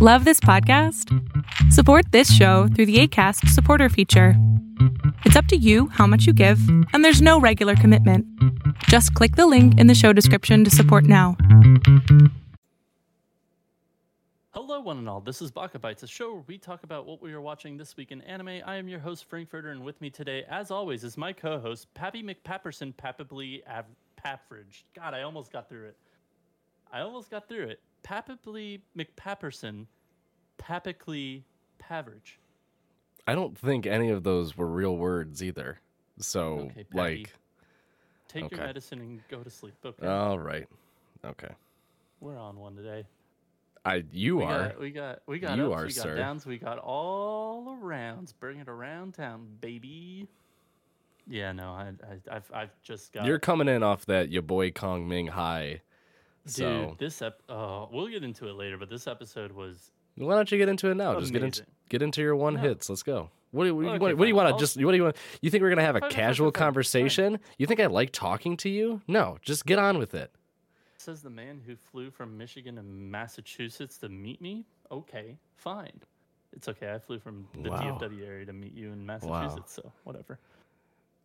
Love this podcast? Support this show through the ACAST supporter feature. It's up to you how much you give, and there's no regular commitment. Just click the link in the show description to support now. Hello, one and all. This is Baka Bites, a show where we talk about what we are watching this week in anime. I am your host, Frankfurter, and with me today, as always, is my co host, Pappy McPapperson, Papably Av- Papridge. God, I almost got through it. I almost got through it. Papably McPapperson, Papically Paverage. I don't think any of those were real words either. So, Okay, like, Take your medicine and go to sleep. Okay. all right, okay. We're on one today. I you we are Got, we got we got You ups, are, we got sir. downs, we got all arounds. Bring it around town, baby. Yeah, no, I, I I've I've just got you're coming in off that your boy Kong Ming high. Dude. So This ep, oh, we'll get into it later, but this episode was why don't you get into it now? Just get into get into your one No. hits. Let's go. What do, you, Okay, what, what do you want to just? What do you want? You think we're gonna have a casual fine, fine, conversation? You think I like talking to you? No, just get on with it. says the man who flew from Michigan to Massachusetts to meet me. Okay, fine. It's okay. I flew from the Wow. DFW area to meet you in Massachusetts, so whatever.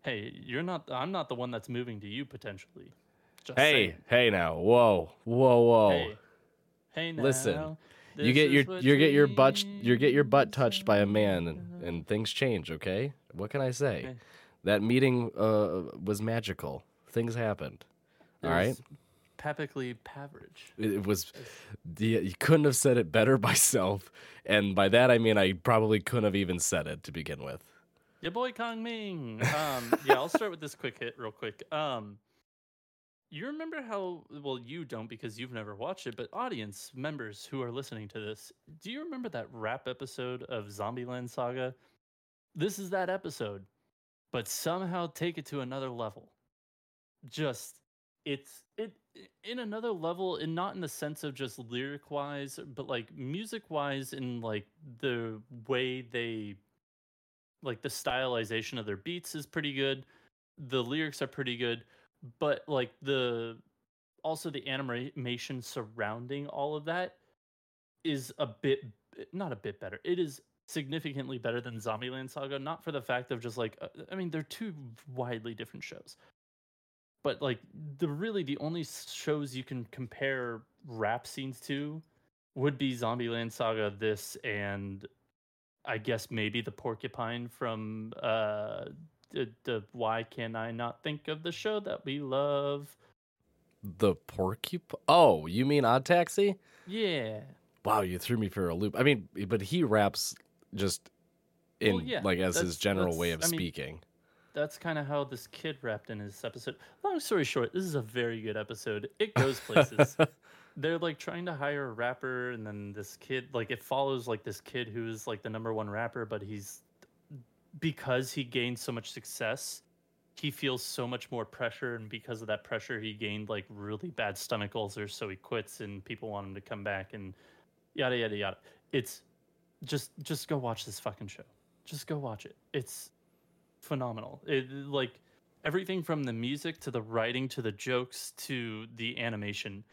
Hey, you're not. I'm not the one that's moving to you potentially. Just Hey, saying. hey now, whoa, whoa, whoa. Hey, hey now. Listen, you get your you get your butt you get your butt touched by a man and, and things change okay what can i say Okay. that meeting uh, was magical things happened all It right was Papically Paverage. it, it was the, you couldn't have said it better myself and by that i mean i probably couldn't have even said it to begin with Your boy Kong Ming. Um, yeah, I'll start with this quick hit real quick. Um, you remember how? Well, you don't because you've never watched it, but audience members who are listening to this, do you remember that rap episode of Zombieland Saga? This is that episode, but somehow take it to another level. Just it's it in another level, and not in the sense of just lyric wise, but like music wise, in like the way they like the stylization of their beats is pretty good the lyrics are pretty good but like the also the animation surrounding all of that is a bit not a bit better. It is significantly better than zombieland saga not for the fact of just like uh, i mean they're two widely different shows. But like the really the only shows you can compare rap scenes to would be zombieland saga this and I guess maybe the porcupine from uh why can I not think of the show that we love? the porcupine oh you mean odd taxi Yeah. wow you threw me for a loop i mean but he raps just in Well, yeah, like as his general way of I mean, speaking That's kind of how this kid rapped in his episode. Long story short, this is a very good episode. It goes places. They're like trying to hire a rapper and then this kid like it follows like this kid who's like the number one rapper, but he's because he gained so much success, he feels so much more pressure and because of that pressure he gained like really bad stomach ulcers so he quits and people want him to come back and yada yada yada. It's just just go watch this fucking show. Just go watch it. It's phenomenal. It like everything from the music to the writing to the jokes to the animation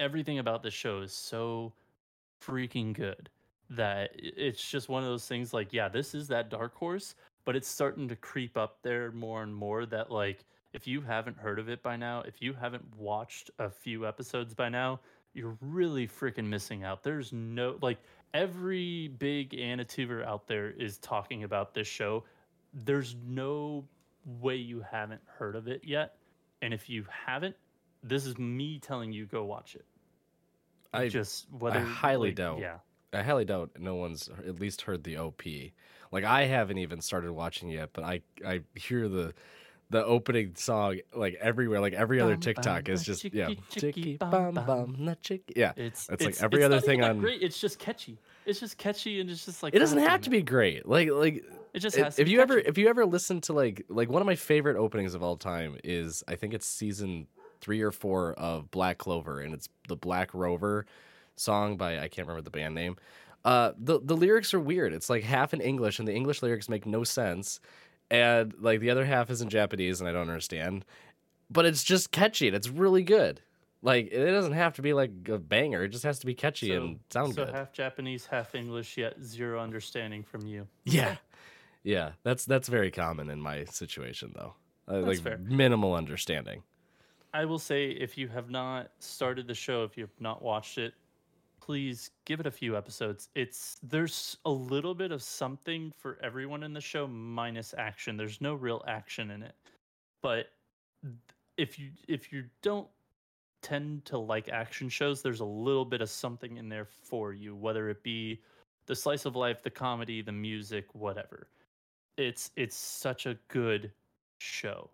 everything about this show is so freaking good that it's just one of those things like yeah this is that dark horse but it's starting to creep up there more and more that like if you haven't heard of it by now if you haven't watched a few episodes by now you're really freaking missing out. There's no like every big anituber out there is talking about this show. There's no way you haven't heard of it yet and if you haven't this is me telling you go watch it. I just whether highly like, doubt. yeah I highly doubt no one's at least heard the OP. Like I haven't even started watching yet, but I I hear the the opening song like everywhere. Like every other Bum, TikTok bum, is just chicky, yeah, chicky, chicky bum, bum chicky. Yeah, It's It's like every it's other thing on- Great. It's just catchy. It's just catchy and it's just like it doesn't have to be great. Like like It just has. To if you ever if you ever listen to like like one of my favorite openings of all time is I think it's season three or four of Black Clover, and it's the Black Rover song by I can't remember the band name. Uh, the the lyrics are weird. It's like half in English, and the English lyrics make no sense, and like the other half is in Japanese, and I don't understand. But it's just catchy, and it's really good. Like it doesn't have to be like a banger. It just has to be catchy So- and sound so good. half Japanese, half English, yet zero understanding from you. Yeah, yeah. That's that's very common in my situation though. Uh, That's like fair. minimal understanding. I will say if you have not started the show, if you've not watched it, please give it a few episodes. It's there's a little bit of something for everyone in the show minus action. There's no real action in it. But if you if you don't tend to like action shows, there's a little bit of something in there for you, whether it be the slice of life, the comedy, the music, whatever. It's it's such a good show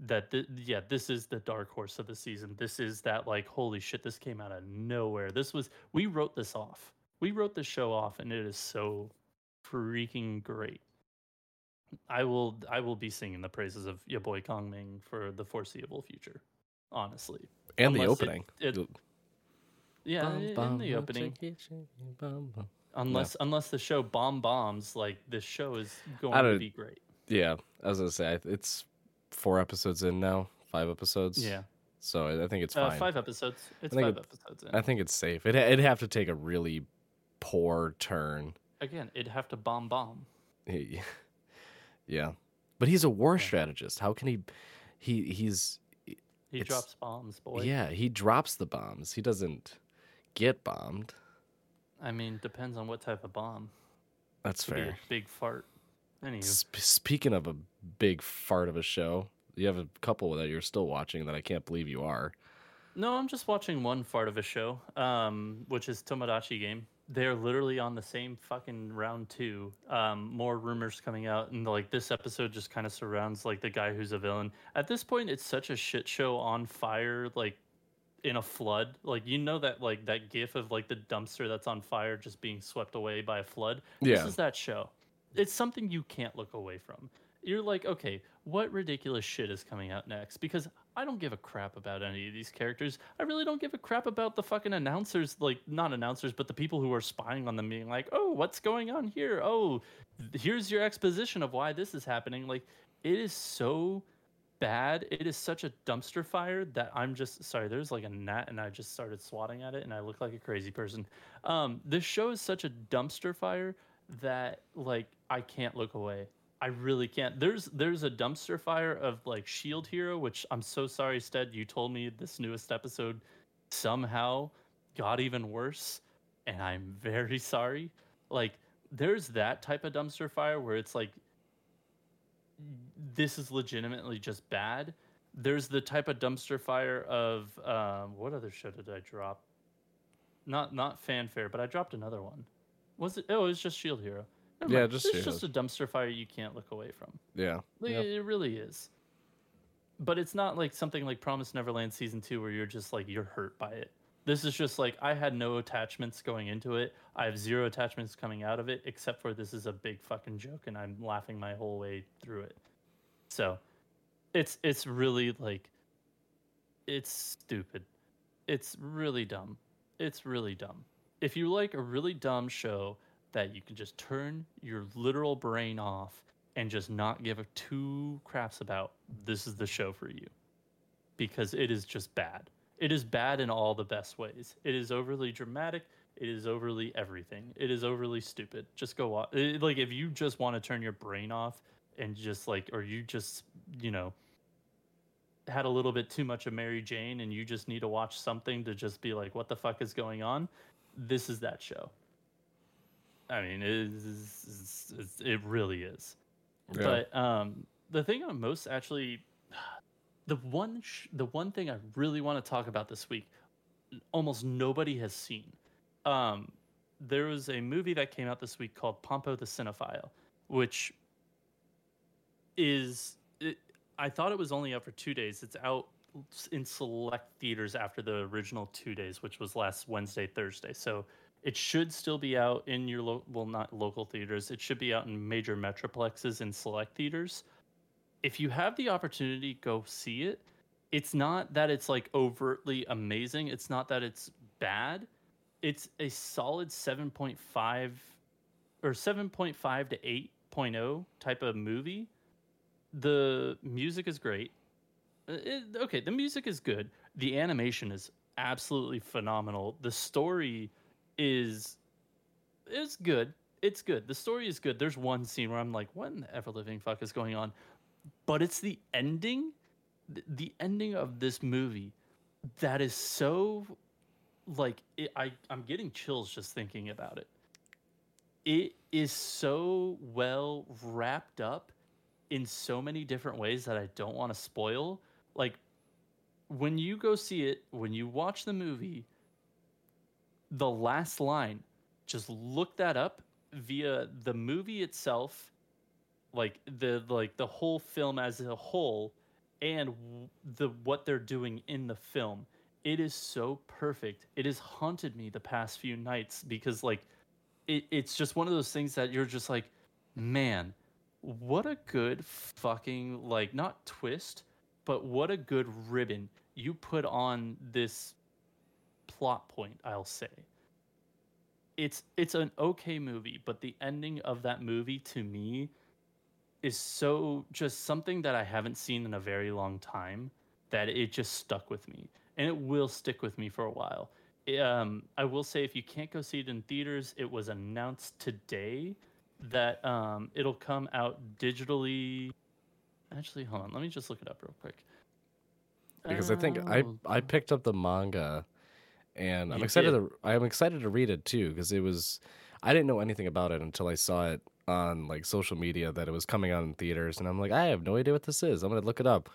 that th- yeah this is the dark horse of the season. This is that like holy shit this came out of nowhere. This was we wrote this off. We wrote the show off and it is so freaking great. I will i will be singing the praises of your boy kong ming for the foreseeable future honestly. And the Unless it- opening. it- You'll- yeah Bum, in bum, the opening. shaky, shaky, bum, bum. unless unless the show bomb bombs like this show is going to be great. Yeah, as I was gonna say it's four episodes in now, five episodes. yeah so I- think it's uh, five episodes it's five it- episodes in. I think it's safe. It it'd have to take a really poor turn. again it'd have to bomb bomb He- yeah, but he's a war strategist. How can he? He he's He drops bombs, boy. yeah. He drops the bombs. He doesn't get bombed. I mean, depends on what type of bomb. That's fair. big fart. Anywho, Sp- speaking of a big fart of a show, you have a couple that you're still watching that I can't believe you are. no, I'm just watching one fart of a show, um, which is Tomodachi Game. They're literally on the same fucking round two. Um, more rumors coming out, and like this episode just kind of surrounds like the guy who's a villain. At this point, it's such a shit show on fire, like in a flood. Like you know that like that gif of like the dumpster that's on fire just being swept away by a flood. Yeah. This is that show. It's something you can't look away from. You're like, okay, what ridiculous shit is coming out next? Because I don't give a crap about any of these characters. I really don't give a crap about the fucking announcers, like not announcers, but the people who are spying on them being like, oh, what's going on here? Oh, here's your exposition of why this is happening. Like, it is so bad. It is such a dumpster fire that I'm just sorry. There's like a gnat, and I just started swatting at it, and I look like a crazy person. Um, this show is such a dumpster fire that like I can't look away. I really can't. There's there's a dumpster fire of like Shield Hero, which I'm so sorry, Stead. You told me this newest episode somehow got even worse, and I'm very sorry. Like there's that type of dumpster fire where it's like this is legitimately just bad. There's the type of dumpster fire of um, what other show did I drop? Not not fanfare, but I dropped another one. Was it? Oh, it was just Shield Hero. Never Yeah, mind. just it's just a dumpster fire you can't look away from. Yeah. Like, Yep. It really is. But it's not like something like Promise Neverland season two where you're just like you're hurt by it. This is just like I had no attachments going into it. I have zero attachments coming out of it, except for this is a big fucking joke and I'm laughing my whole way through it. So it's it's really like it's stupid. It's really dumb. It's really dumb. If you like a really dumb show that you can just turn your literal brain off and just not give a two craps about, this is the show for you. Because it is just bad. It is bad in all the best ways. It is overly dramatic. It is overly everything. It is overly stupid. Just go watch. it- Like if you just want to turn your brain off and just like, or you just, you know, had a little bit too much of Mary Jane and you just need to watch something to just be like, what the fuck is going on? This is that show. I mean, it, is, it's- it really is. Yeah. But um, the thing I'm most actually, the one sh- the one thing I really want to talk about this week, almost nobody has seen. Um, there was a movie that came out this week called Pompo the Cinephile, which is it, I thought it was only out for two days. It's out in select theaters after the original two days, which was last Wednesday, Thursday. So it should still be out in your lo- well, not local theaters. It should be out in major metroplexes and select theaters. If you have the opportunity, go see it. It's not that it's like overtly amazing. It's not that it's bad. It's a solid 7.5 or 7.5 to 8.0 type of movie. The music is great. Uh, it- okay, the music is good. The animation is absolutely phenomenal. The story is is good. It's good. The story is good. There's one scene where I'm like, what in the ever living fuck is going on? But it's the ending, the ending of this movie that is so like it, I I'm getting chills just thinking about it. It is so well wrapped up in so many different ways that I don't want to spoil. Like when you go see it, when you watch the movie, the last line, just look that up via the movie itself, like the like the whole film as a whole, and the what they're doing in the film. It is so perfect. It has haunted me the past few nights because like it, it's just one of those things that you're just like, man, what a good fucking like not twist, but what a good ribbon you put on this plot point, I'll say. It's it's an okay movie, but the ending of that movie to me is so just something that I haven't seen in a very long time that it just stuck with me and it will stick with me for a while. Um, I will say if you can't go see it in theaters, it was announced today that um, it'll come out digitally. Actually, hold on. Let me just look it up real quick. because I think I Oh, I picked up the manga, and I'm You excited did. to I'm excited to read it too because it was I didn't know anything about it until I saw it on like social media that it was coming out in theaters, and I'm like I have no idea what this is. I'm gonna look it up,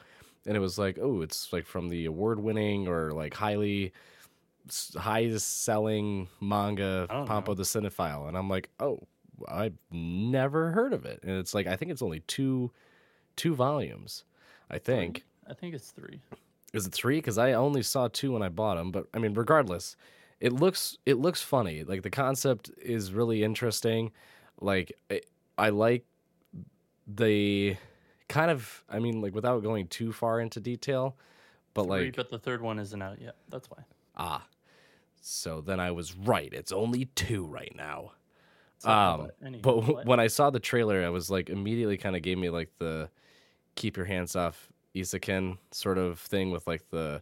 and it was like oh it's like from the award winning or like highly highest selling manga Pompo know. the Cinephile, and I'm like oh I've never heard of it, and it's like I think it's only two two volumes, I think. I think it's three. Is it three? Because I only saw two when I bought them. But I mean, regardless, it looks it looks funny. Like the concept is really interesting. Like I, I like the kind of. I mean, like without going too far into detail, but Three, like but the third one isn't out yet. That's why. ah, so then I was right. It's only two right now. So, Um, anywho, But when I saw the trailer, I was like immediately kind of gave me like the keep your hands off Eizouken sort of thing with like the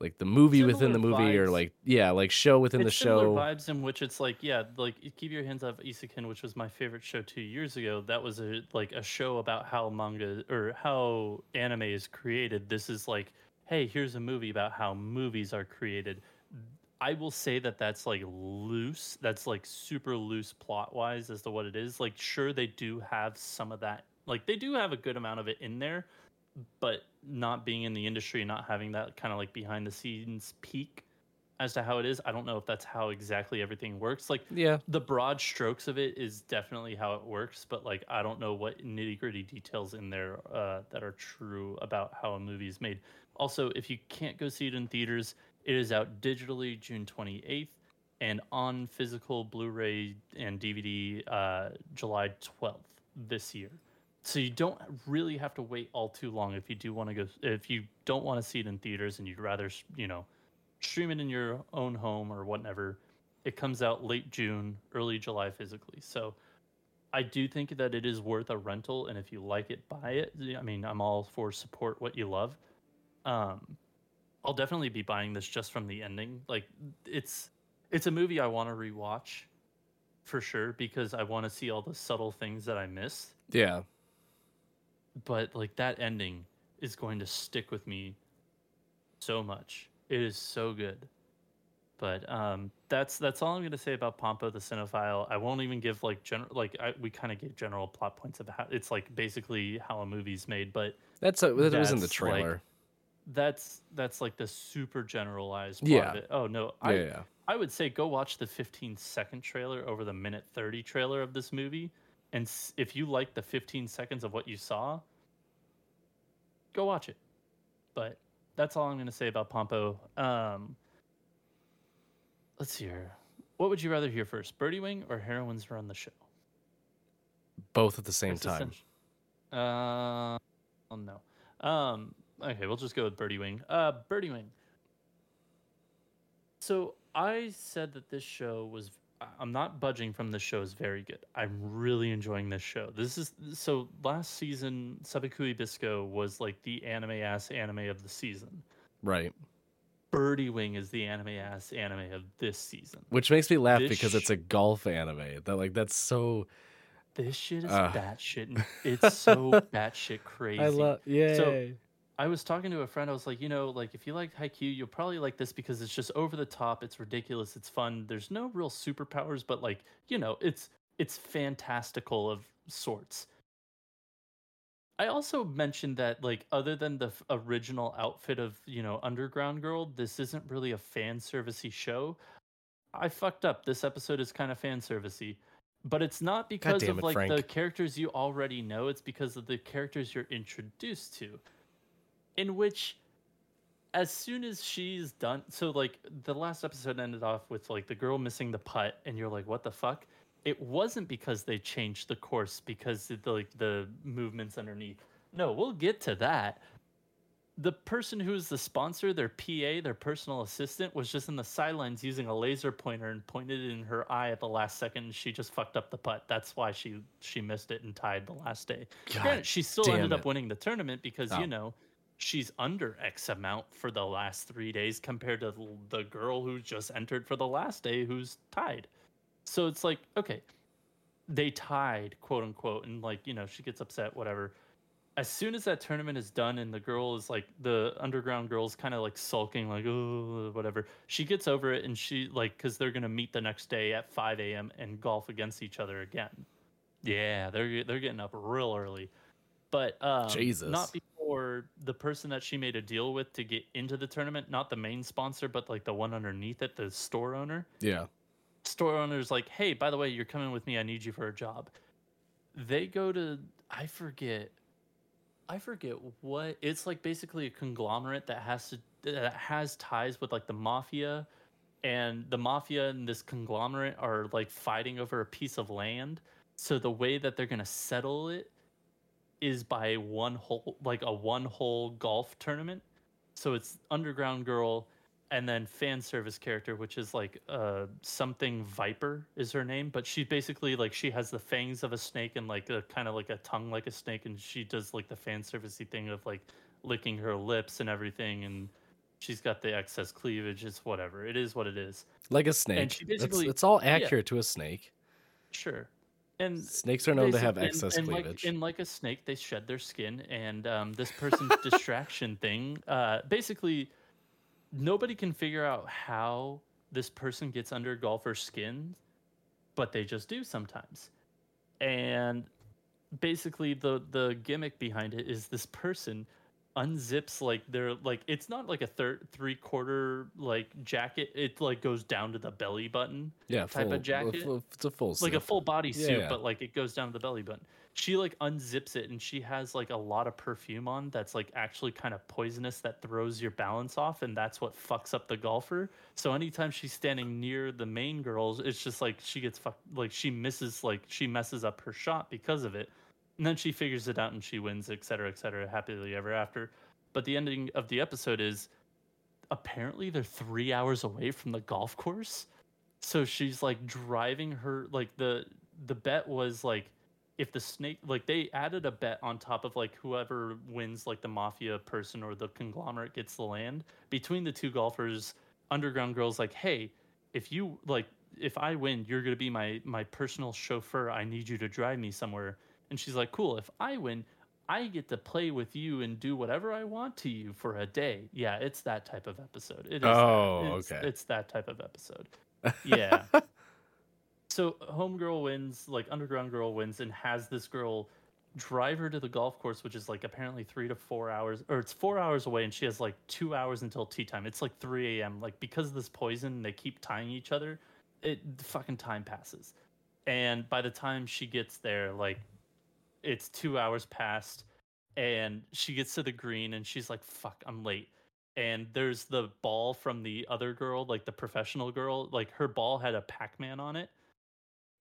like the movie within the Similar movie or like yeah like show within it's the show. vibes in which it's like yeah like keep your hands off Eizouken which was my favorite show two years ago. That was a like a show about how manga or how anime is created. This is like hey here's a movie about how movies are created. I will say that that's like loose. That's like super loose plot wise as to what it is. Like sure they do have some of that like they do have a good amount of it in there but not being in the industry and not having that kind of like behind the scenes peek as to how it is. I don't know if that's how exactly everything works. Like Yeah, the broad strokes of it is definitely how it works, but like I don't know what nitty gritty details in there uh, that are true about how a movie is made. Also, if you can't go see it in theaters, it is out digitally June 28th and on physical Blu-ray and DVD uh, July 12th this year. So you don't really have to wait all too long if you do want to go if you don't want to see it in theaters and you'd rather, you know, stream it in your own home or whatever. It comes out late June, early July physically. So I do think that it is worth a rental, and if you like it, buy it. I mean, I'm all for support what you love. Um, I'll definitely be buying this just from the ending. Like it's it's a movie I want to rewatch for sure because I want to see all the subtle things that I missed. yeah. But like that ending is going to stick with me so much. It is so good. But um, that's that's all I'm gonna say about Pompo the Cinephile. I won't even give like general like I, we kind of gave general plot points of how it's like basically how a movie's made, but That's a, that was in the That's, like, trailer. that's that's like the super generalized part Yeah. of it. Oh no, I yeah, yeah. I would say go watch the 15 second trailer over the minute 30 trailer of this movie, and if you like the 15 seconds of what you saw, go watch it. But that's all I'm going to say about Pompo. Um, let's hear. What would you rather hear first, Birdie Wing or Heroines Run the Show? Both at the same It's time. Uh, oh no. Um, okay, we'll just go with Birdie Wing. Uh, Birdie Wing. So I said that this show was. I'm not budging from this show is very good. I'm really enjoying this show. This is so last season, Sabikui Bisco was like the anime ass anime of the season. Right. Birdie Wing is the anime ass anime of this season. Which makes me laugh This because it's a golf anime. That like that's so This shit is Ugh. batshit. It's so batshit crazy. I love yay. So- I was talking to a friend. I was like, you know, like if you like Haikyuu, you'll probably like this because it's just over the top. It's ridiculous. It's fun. There's no real superpowers, but like you know, it's it's fantastical of sorts. I also mentioned that like other than the f- original outfit of you know Underground Girl, this isn't really a fan servicey show. I fucked up. This episode is kind of fan servicey, but it's not because of it, like the characters you already know. It's because of the characters you're introduced to in which as soon as she's done so like the last episode ended off with like the girl missing the putt and you're like what the fuck? It wasn't because they changed the course because of the, like the movements underneath. No we'll get to that. The person who's the sponsor their pa their personal assistant was just in the sidelines using a laser pointer and pointed it in her eye at the last second she just fucked up the putt. That's why she she missed it and tied the last day. God Granted, she still ended it. up winning the tournament because Oh. you know she's under X amount for the last three days compared to the girl who just entered for the last day who's tied. So it's like, okay, they tied, quote unquote, and like, you know, she gets upset, whatever. As soon as that tournament is done and the girl is like, the underground girl's kind of like sulking, like, oh, whatever, she gets over it and she, like, because they're going to meet the next day at 5 a.m. and golf against each other again. Yeah, they're they're getting up real early, but um, Jesus. not before the person that she made a deal with to get into the tournament, not the main sponsor, but like the one underneath it, the store owner. yeah. Store owner's like, "Hey, by the way, you're coming with me. I need you for a job." They go to I forget, I forget what it's like. Basically, a conglomerate that has to that has ties with like the mafia, and the mafia and this conglomerate are like fighting over a piece of land. So the way that they're gonna settle it is by one hole, like a one hole golf tournament. So it's Underground Girl and then fan service character, which is like uh something Viper is her name, but she basically like she has the fangs of a snake and like a kind of like a tongue like a snake, and she does like the fan servicey thing of like licking her lips and everything, and she's got the excess cleavage. It's whatever. It is what it is. Like a snake. And she It's- basically- it's all yeah. accurate to a snake. Sure. And Snakes are known to have and- excess and, cleavage. Like, and like a snake, they shed their skin, and um, this person's distraction thing, uh, basically, nobody can figure out how this person gets under golfer's skin, but they just do sometimes. And basically, the the gimmick behind it is this person unzips like they're like it's not like a third three quarter like jacket it like goes down to the belly button yeah, type of jacket? It's a full like a full body suit, Yeah. but like it goes down to the belly button. She like unzips it and she has like a lot of perfume on that's like actually kind of poisonous that throws your balance off and that's what fucks up the golfer. So anytime she's standing near the main girls, it's just like she gets fucked like she misses like she messes up her shot because of it. And then she figures it out and she wins, et cetera, et cetera, happily ever after. But the ending of the episode is apparently they're three hours away from the golf course. So she's like driving her like the the bet was like if the snake like they added a bet on top of like whoever wins like the mafia person or the conglomerate gets the land between the two golfers underground girls like hey if you like if i win you're gonna be my my personal chauffeur. I need you to drive me somewhere and she's like cool if i win i get to play with you and do whatever i want to you for a day yeah it's that type of episode it is. Oh, It's- okay. it's that type of episode yeah. so homegirl wins, like underground girl wins, and has this girl drive her to the golf course, which is like apparently three to four hours, or it's four hours away, and she has like two hours until tee time. It's like 3 a.m. Like because of this poison, they keep tying each other. It the fucking time passes, and by the time she gets there, like it's two hours past, and she gets to the green, and she's like, "Fuck, I'm late." and there's the ball from the other girl, like the professional girl, like her ball had a Pac-Man on it,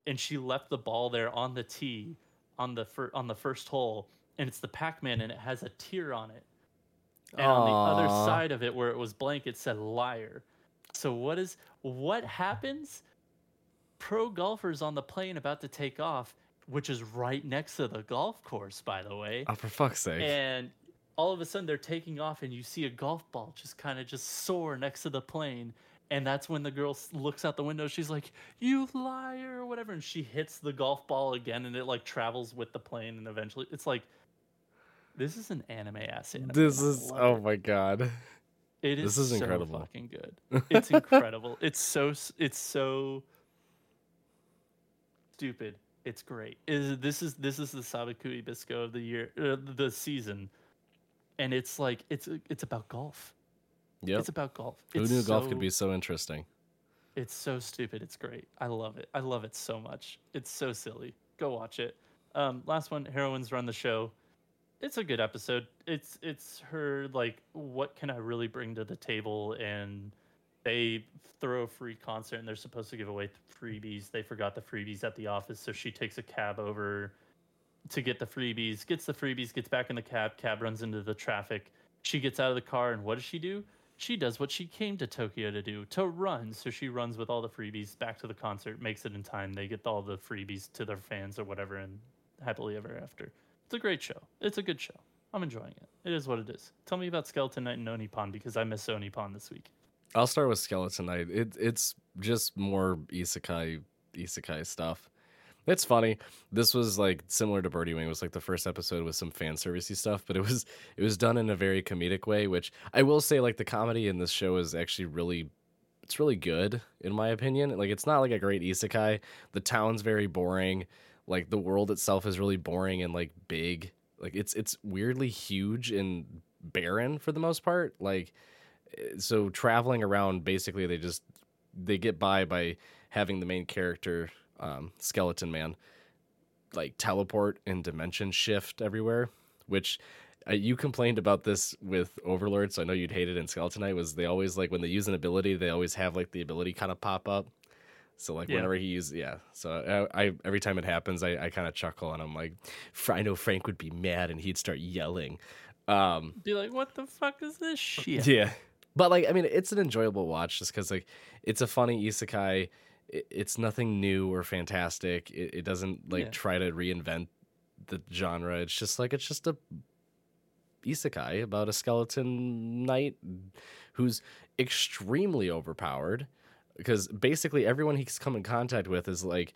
and she left the ball there on the tee on the fir- on the first hole, and it's the Pac-Man, and it has a tear on it. And on the other side of it, where it was blank, it said liar. So what is what happens? Pro golfers on the plane about to take off, which is right next to the golf course, by the way oh, for fuck's sake. and all of a sudden they're taking off and you see a golf ball just kind of just soar next to the plane and that's when the girl looks out the window she's like you liar or whatever and she hits the golf ball again and it like travels with the plane and eventually it's like this is an anime ass anime. This is oh my god. It is this is so incredible. fucking good. It's incredible. it's so it's so stupid. It's great. Is this is this is the Sabikui Bisco of the year, uh, the season, and it's like it's it's about golf. Yeah, It's about golf. Who It's knew golf could be so interesting? It's so stupid. It's great. I love it. I love it so much. It's so silly. Go watch it. Um, last one, heroines run the show. It's a good episode. It's it's her like what can I really bring to the table and they throw a free concert and they're supposed to give away freebies. They forgot the freebies at the office, so she takes a cab over to get the freebies, gets the freebies, gets back in the cab, cab runs into the traffic. She gets out of the car and what does she do? She does what she came to Tokyo to do, to run. So she runs with all the freebies back to the concert, makes it in time. They get all the freebies to their fans or whatever and happily ever after. It's a great show. It's a good show. I'm enjoying it. It is what it is. Tell me about Skeleton Knight and Onipan because I miss Onipan this week. I'll start with Skeleton Knight. It it's just more isekai isekai stuff. It's funny. This was like similar to Birdie Wing. It was like the first episode with some fan servicey stuff, but it was it was done in a very comedic way, which I will say like the comedy in this show is actually really it's really good in my opinion. Like it's not like a great isekai. The town's very boring. Like the world itself is really boring and like big. Like it's it's weirdly huge and barren for the most part. Like so traveling around basically they just they get by by having the main character um, skeleton man like teleport and dimension shift everywhere which uh, you complained about this with overlord so i know you'd hate it in skeleton knight was they always like when they use an ability they always have like the ability kind of pop up so like Yeah. whenever he uses yeah so I, I every time it happens i, I kind of chuckle and i'm like i know frank would be mad and he'd start yelling um Be like, what the fuck is this shit? yeah. But like I mean it's an enjoyable watch just cuz like it's a funny isekai. It's nothing new or fantastic. It, it doesn't like Yeah. try to reinvent the genre. It's just like it's just a isekai about a skeleton knight who's extremely overpowered because basically everyone he's come in contact with is like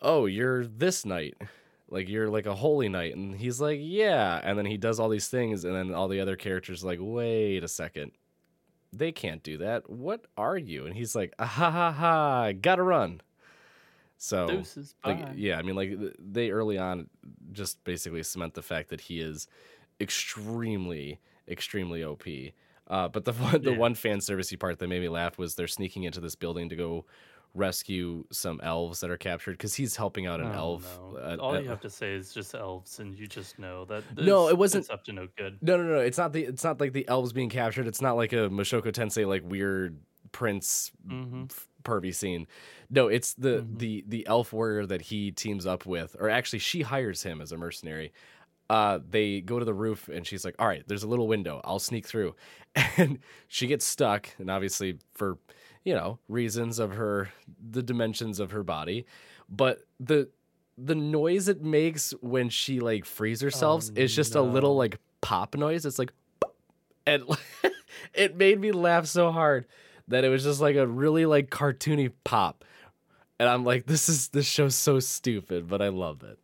oh you're this knight like you're like a holy knight and he's like yeah and then he does all these things and then all the other characters are like wait a second they can't do that. What are you? And he's like ah, ha ha ha gotta run. So Deuces, like yeah i mean like they early on just basically cement the fact that he is extremely extremely op uh, but the one, the Yeah. one fan servicey part that made me laugh was they're sneaking into this building to go rescue some elves that are captured because he's helping out an Oh, elf no. uh, All uh, you have to say is just elves, and you just know that. No, it wasn't- It's up to no good. No, no, no. It's not the. It's not like the elves being captured. It's not like a Mushoku Tensei like weird prince hmm f- pervy scene. No, it's the Mhm. the the elf warrior that he teams up with, or actually she hires him as a mercenary. Uh, they go to the roof and she's like, "All right, there's a little window. I'll sneak through," and she gets stuck. And obviously, for you know reasons of her the dimensions of her body, but the the noise it makes when she like frees herself Oh, is just a little like pop noise. It's like, and it made me laugh so hard that it was just like a really like cartoony pop. And I'm like, this is this show's so stupid, but I love it.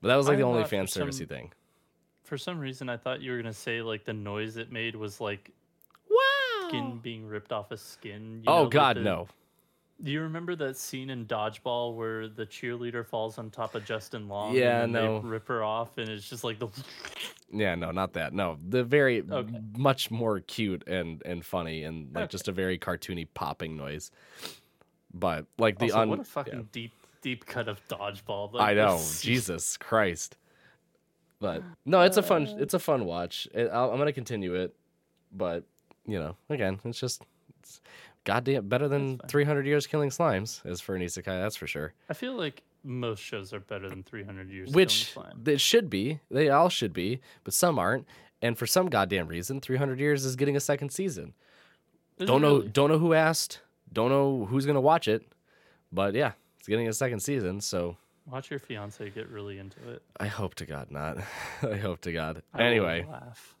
But that was like I the only fan servicey thing. For some reason, I thought you were gonna say like the noise it made was like. Skin oh. being ripped off a skin. you Oh know, God, the- no. Do you remember that scene in Dodgeball where the cheerleader falls on top of Justin Long? Yeah, and no. They rip her off, and it's just like the. Yeah, no, not that. No, the very Okay. much more cute and and funny and like Okay. just a very cartoony popping noise. But like the also, un- what a fucking yeah. deep, deep cut of Dodgeball. I know, Jesus Christ. But no, it's a fun it's a fun watch. I'll, I'm gonna continue it, but you know, again, it's just it's goddamn better than 300 years killing slimes as for an isekai. That's for sure. I feel like most shows are better than 300 years. Which it should be. They all should be, but some aren't. And for some goddamn reason, 300 years is getting a second season. Is don't know really? don't know who asked. Don't know who's gonna watch it, but yeah, it's getting a second season. So Watch your fiance get really into it. I hope to God not. I hope to God. I Anyway, laugh.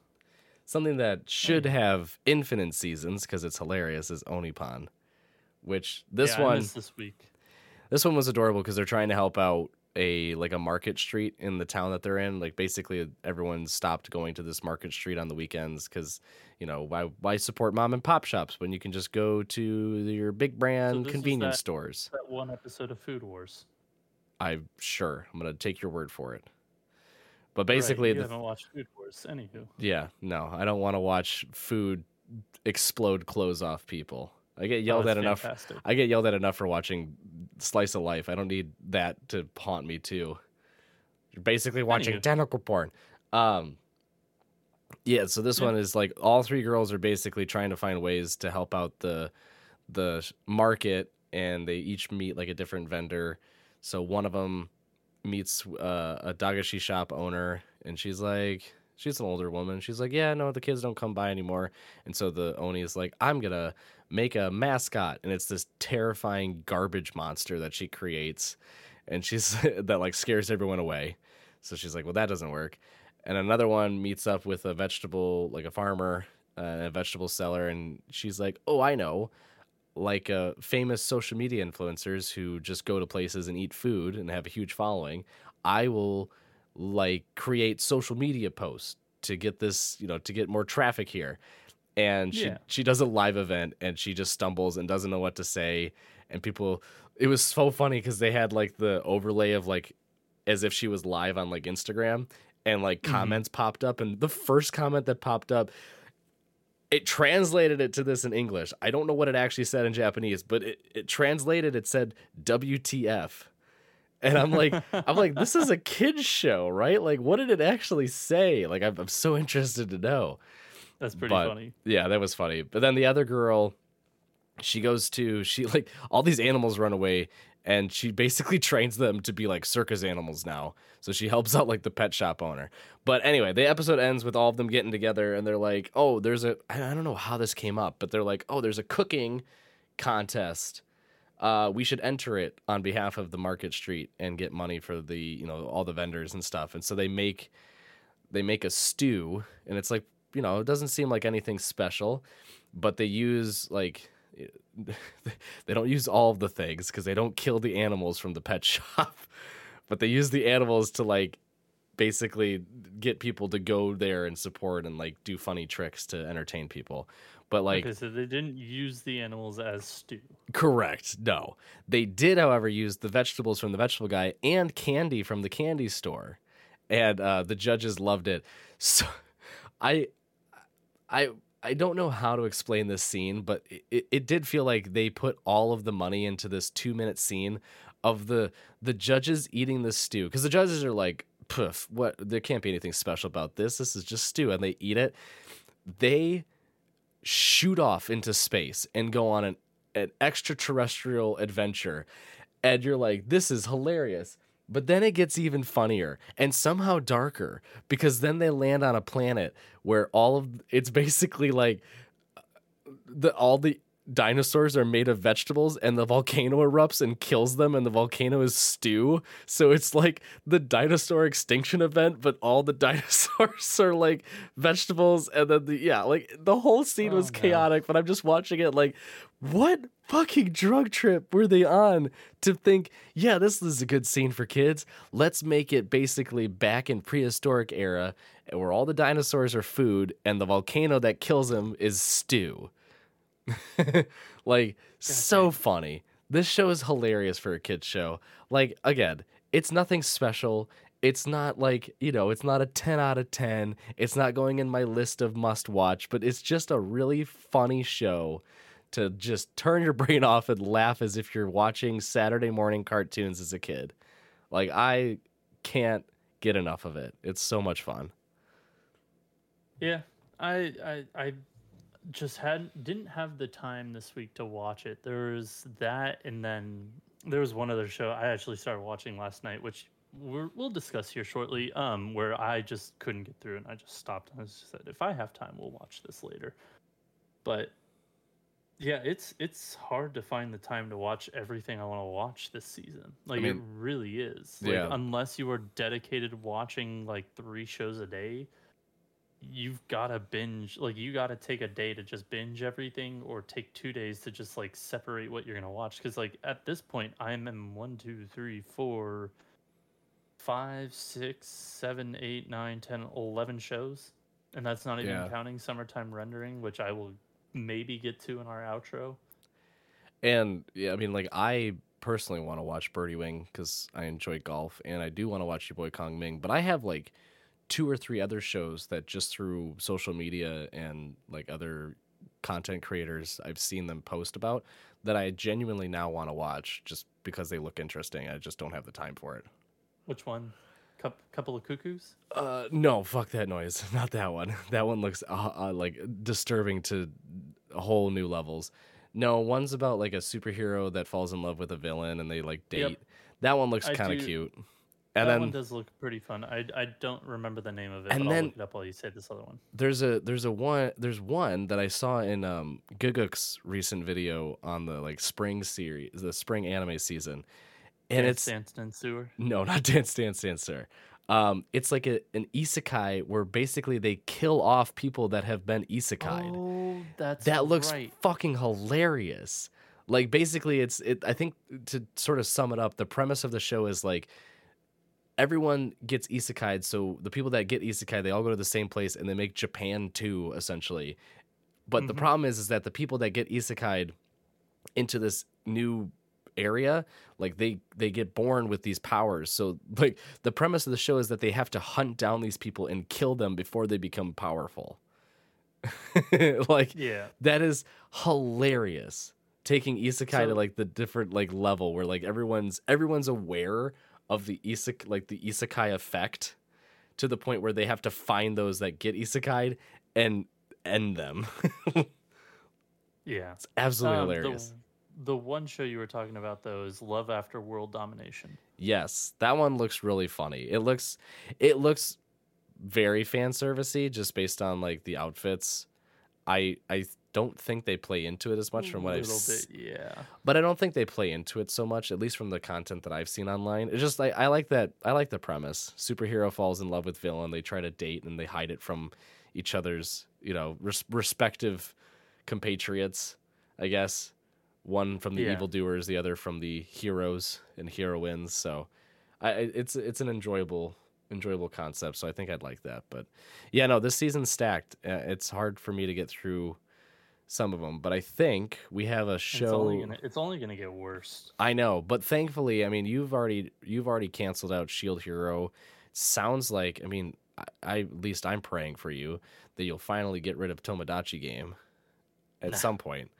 Something that should have infinite seasons because it's hilarious is Onipan, which this Yeah, one this week. this one was adorable because they're trying to help out a like a market street in the town that they're in. Like basically everyone stopped going to this market street on the weekends because you know why why support mom and pop shops when you can just go to your big brand is convenience that- stores. That one episode of Food Wars. I'm sure I'm gonna take your word for it. But Right, basically, you the, haven't watched Food Wars. Anywho, yeah, no, I don't want to watch food explode clothes off people. I get Oh, yelled at enough. I get yelled at enough for watching Slice of Life. I don't need that to haunt me too. You're basically watching Anywho. tentacle porn. Um, yeah. So this Yeah. one is like all three girls are basically trying to find ways to help out the the market, and they each meet like a different vendor. So one of them meets uh, a dagashi shop owner, and she's like, she's an older woman. She's like, yeah, no, the kids don't come by anymore. And so the Oni is like, I'm gonna make a mascot, and it's this terrifying garbage monster that she creates, and she's that like scares everyone away. So she's like, well, that doesn't work. And another one meets up with a vegetable, like a farmer, uh, a vegetable seller, and she's like, oh, I know. Like uh, famous social media influencers who just go to places and eat food and have a huge following, I will like create social media posts to get this, you know, to get more traffic here. And she Yeah. she does a live event and she just stumbles and doesn't know what to say. And people, it was so funny because they had like the overlay of like as if she was live on like Instagram and like Mhm. comments popped up. And the first comment that popped up, it translated it to this in English. I don't know what it actually said in Japanese, but it, it translated it said WTF. And I'm like, I'm like, this is a kids show, right? Like, what did it actually say? Like, I'm, I'm so interested to know. That's pretty But- funny. Yeah, that was funny. But then the other girl, she goes to she like all these animals run away and she basically trains them to be like circus animals now. So she helps out like the pet shop owner. But anyway, the episode ends with all of them getting together and they're like, "Oh, there's a I don't know how this came up, but they're like, "Oh, there's a cooking contest. Uh, we should enter it on behalf of the Market Street and get money for the, you know, all the vendors and stuff." And so they make they make a stew and it's like, you know, it doesn't seem like anything special, but they use like they don't use all of the things because they don't kill the animals from the pet shop, but they use the animals to like basically get people to go there and support and like do funny tricks to entertain people. But like okay, so they didn't use the animals as stew. Correct. No. They did, however, use the vegetables from the vegetable guy and candy from the candy store. And uh, the judges loved it. So I I I don't know how to explain this scene, but it, it, it did feel like they put all of the money into this two minute scene of the the judges eating the stew. Because the judges are like, poof, what there can't be anything special about this. This is just stew, and they eat it. They shoot off into space and go on an, an extraterrestrial adventure. And you're like, this is hilarious. But then it gets even funnier and somehow darker because then they land on a planet where all of it's basically like uh, the all the dinosaurs are made of vegetables and the volcano erupts and kills them and the volcano is stew. So it's like the dinosaur extinction event, but all the dinosaurs are like vegetables and then the yeah, like the whole scene Oh, was no. chaotic, but I'm just watching it like what fucking drug trip were they on to think, yeah, this is a good scene for kids. Let's make it basically back in prehistoric era where all the dinosaurs are food and the volcano that kills them is stew. like so funny. This show is hilarious for a kids show. Like again, it's nothing special. It's not like, you know, it's not a 10 out of 10. It's not going in my list of must watch, but it's just a really funny show to just turn your brain off and laugh as if you're watching Saturday morning cartoons as a kid. Like I can't get enough of it. It's so much fun. Yeah, I I I just hadn't didn't have the time this week to watch it. There was that, and then there was one other show I actually started watching last night, which we're, we'll discuss here shortly. Um, where I just couldn't get through, and I just stopped and I just said, if I have time, we'll watch this later. But yeah, it's it's hard to find the time to watch everything I want to watch this season. Like it mean, really is. Like, yeah. Unless you are dedicated watching like three shows a day, you've got to binge like you got to take a day to just binge everything or take two days to just like separate what you're gonna watch because like at this point i'm in one two three four five six seven eight nine ten eleven shows and that's not even Yeah. counting summertime rendering which i will maybe get to in our outro And yeah, I mean, like I personally want to watch Birdie Wing because I enjoy golf, and I do want to watch your boy Kong Ming. But I have like two or three other shows that just through social media and like other content creators I've seen them post about that I genuinely now want to watch just because they look interesting. I just don't have the time for it. which one Coup couple of cuckoos Uh, no, fuck that noise. Not that one. That one looks uh, uh, like disturbing to whole new levels. No, one's about like a superhero that falls in love with a villain and they like date. Yep. That one looks kind of do- cute. that And then one does look pretty fun i i don't remember the name of it And then- i'll look it up while you say this other one there's a there's a one there's one that I saw in um Gigguk's recent video on the like spring series, the spring anime season, and Dance, it's Dance Dance Danseur No, not Dance Dance Dancer. Um, it's like a, an isekai where basically they kill off people that have been isekai. oh that's that looks right fucking hilarious. Like basically, it's it. I think to sort of sum it up, the premise of the show is like everyone gets isekai'd. So the people that get isekai, they all go to the same place and they make Japan too, essentially. But the Mhm. problem is, is that the people that get isekai'd into this new area like they they get born with these powers so like the premise of the show is that they have to hunt down these people and kill them before they become powerful like yeah that is hilarious taking isekai to like the different like level where like everyone's everyone's aware of the isek like the isekai effect to the point where they have to find those that get isekai'd and end them yeah it's absolutely Um, hilarious The, the one show you were talking about though is Love After World Domination. Yes, that one looks really funny. It looks it looks very fan servicey just based on like the outfits. I I don't think they play into it as much from what a I've bit, yeah. but I don't think they play into it so much, at least from the content that I've seen online. It's just like I like that I like the premise. Superhero falls in love with villain, they try to date and they hide it from each other's, you know, res- respective compatriots, I guess. One from the Yeah. evildoers, the other from the heroes and heroines. So I I- it's it's an enjoyable enjoyable concept, so I think I'd like that. But yeah, no, this season's stacked. Uh, it's hard for me to get through some of them, but I think we have a It's show. only gonna it's only gonna get worse. I know, but thankfully, I mean, you've already you've already canceled out Shield Hero. Sounds like, I mean, I, I at least I'm praying for you that you'll finally get rid of Tomodachi Game at Nah. some point.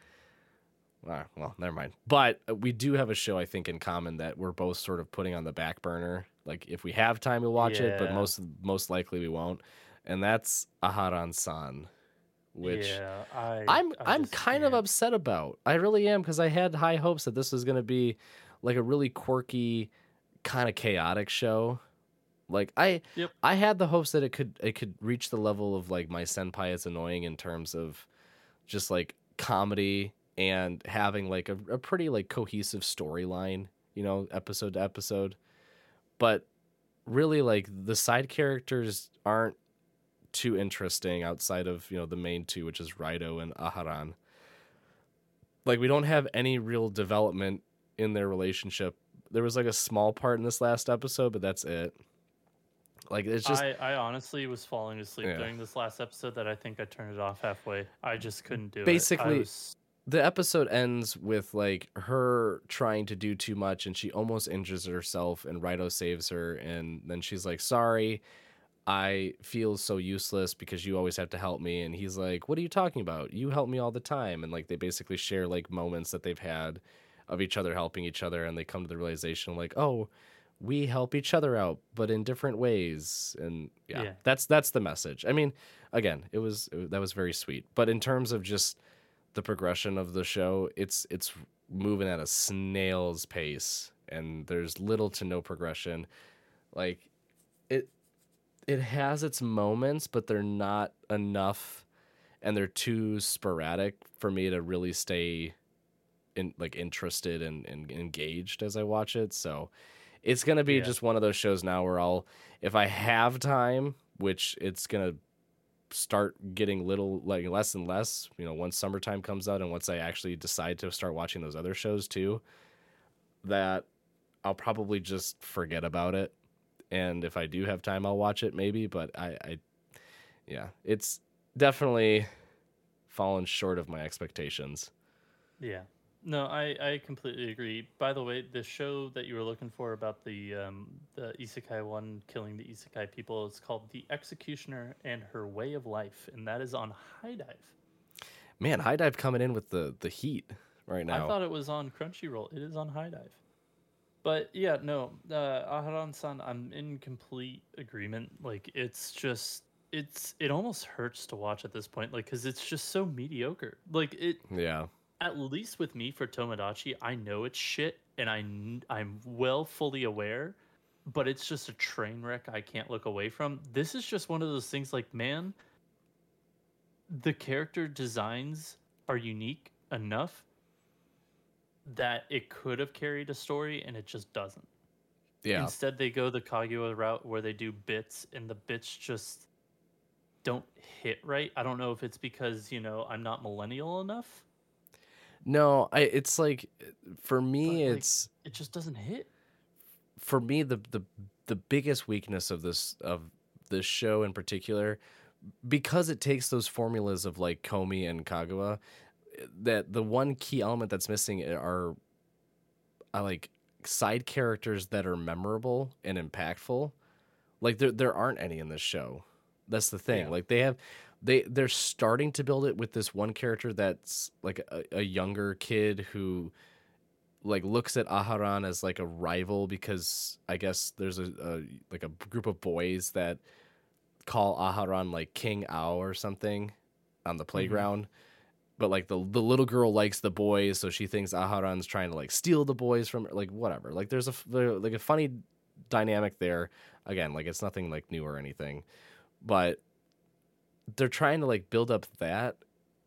Ah, well, never mind. But uh, we do have a show I think in common that we're both sort of putting on the back burner. Like if we have time, we'll watch it, but most most likely we won't. And that's Aharen San, which yeah, I I'm I I'm kind of can't. upset about. I really am because I had high hopes that this was going to be like a really quirky, kind of chaotic show. Like I Yep. I had the hopes that it could it could reach the level of like my senpai is annoying in terms of just like comedy and having like a, a pretty like cohesive storyline, you know, episode to episode. But really like the side characters aren't too interesting outside of you know the main two, which is Raido and Aharen. Like we don't have any real development in their relationship. There was like a small part in this last episode, but that's it. Like it's just I, I honestly was falling asleep Yeah. during this last episode that I think I turned it off halfway. I just couldn't do it. Basically- the episode ends with like her trying to do too much and she almost injures herself and Raido saves her and then she's like sorry I feel so useless because you always have to help me. And he's like what are you talking about? You help me all the time. And like they basically share like moments that they've had of each other helping each other and they come to the realization like oh we help each other out but in different ways. And yeah, Yeah. that's that's the message. I mean again it was it, that was very sweet. But in terms of just the progression of the show it's it's moving at a snail's pace and there's little to no progression. Like it has its moments but they're not enough and they're too sporadic for me to really stay in like interested and, and engaged as I watch it. So it's gonna be Yeah. just one of those shows now where I'll if I have time, which it's gonna start getting little like less and less you know once summertime comes out and once i actually decide to start watching those other shows too that i'll probably just forget about it and if i do have time i'll watch it maybe but i i yeah it's definitely fallen short of my expectations Yeah. No, I, I completely agree. By the way, the show that you were looking for about the um, the isekai one killing the isekai people is called The Executioner and Her Way of Life, and that is on HIDIVE. man HIDIVE coming in with the the heat right now. I thought it was on Crunchyroll. It is on HIDIVE. But yeah, no, uh, Aharen-san, I'm in complete agreement. Like, it's just, it's, it almost hurts to watch at this point, like, because it's just so mediocre. Like, it, yeah at least with me for Tomodachi, I know it's shit, and I, I'm well fully aware, but it's just a train wreck I can't look away from. This is just one of those things, like, man, the character designs are unique enough that it could have carried a story and it just doesn't. yeah Instead, they go the Kaguya route where they do bits and the bits just don't hit right. I don't know if it's because, you know, I'm not millennial enough. no i it's like for me But, like, it's It just doesn't hit. for me the the the biggest weakness of this of this show in particular because it takes those formulas of like Komi and Kaguya that the one key element that's missing are, are like side characters that are memorable and impactful like there there aren't any in this show that's the thing Yeah. like they have they they're starting to build it with this one character that's like a, a younger kid who like looks at Aharen as like a rival because I guess there's a, a like a group of boys that call Aharen like King Ao or something on the mm-hmm. playground. But like the the little girl likes the boys, so she thinks Aharen's trying to like steal the boys from her. Like whatever. Like there's a like a funny dynamic there. Again, like it's nothing like new or anything, but they're trying to like build up that,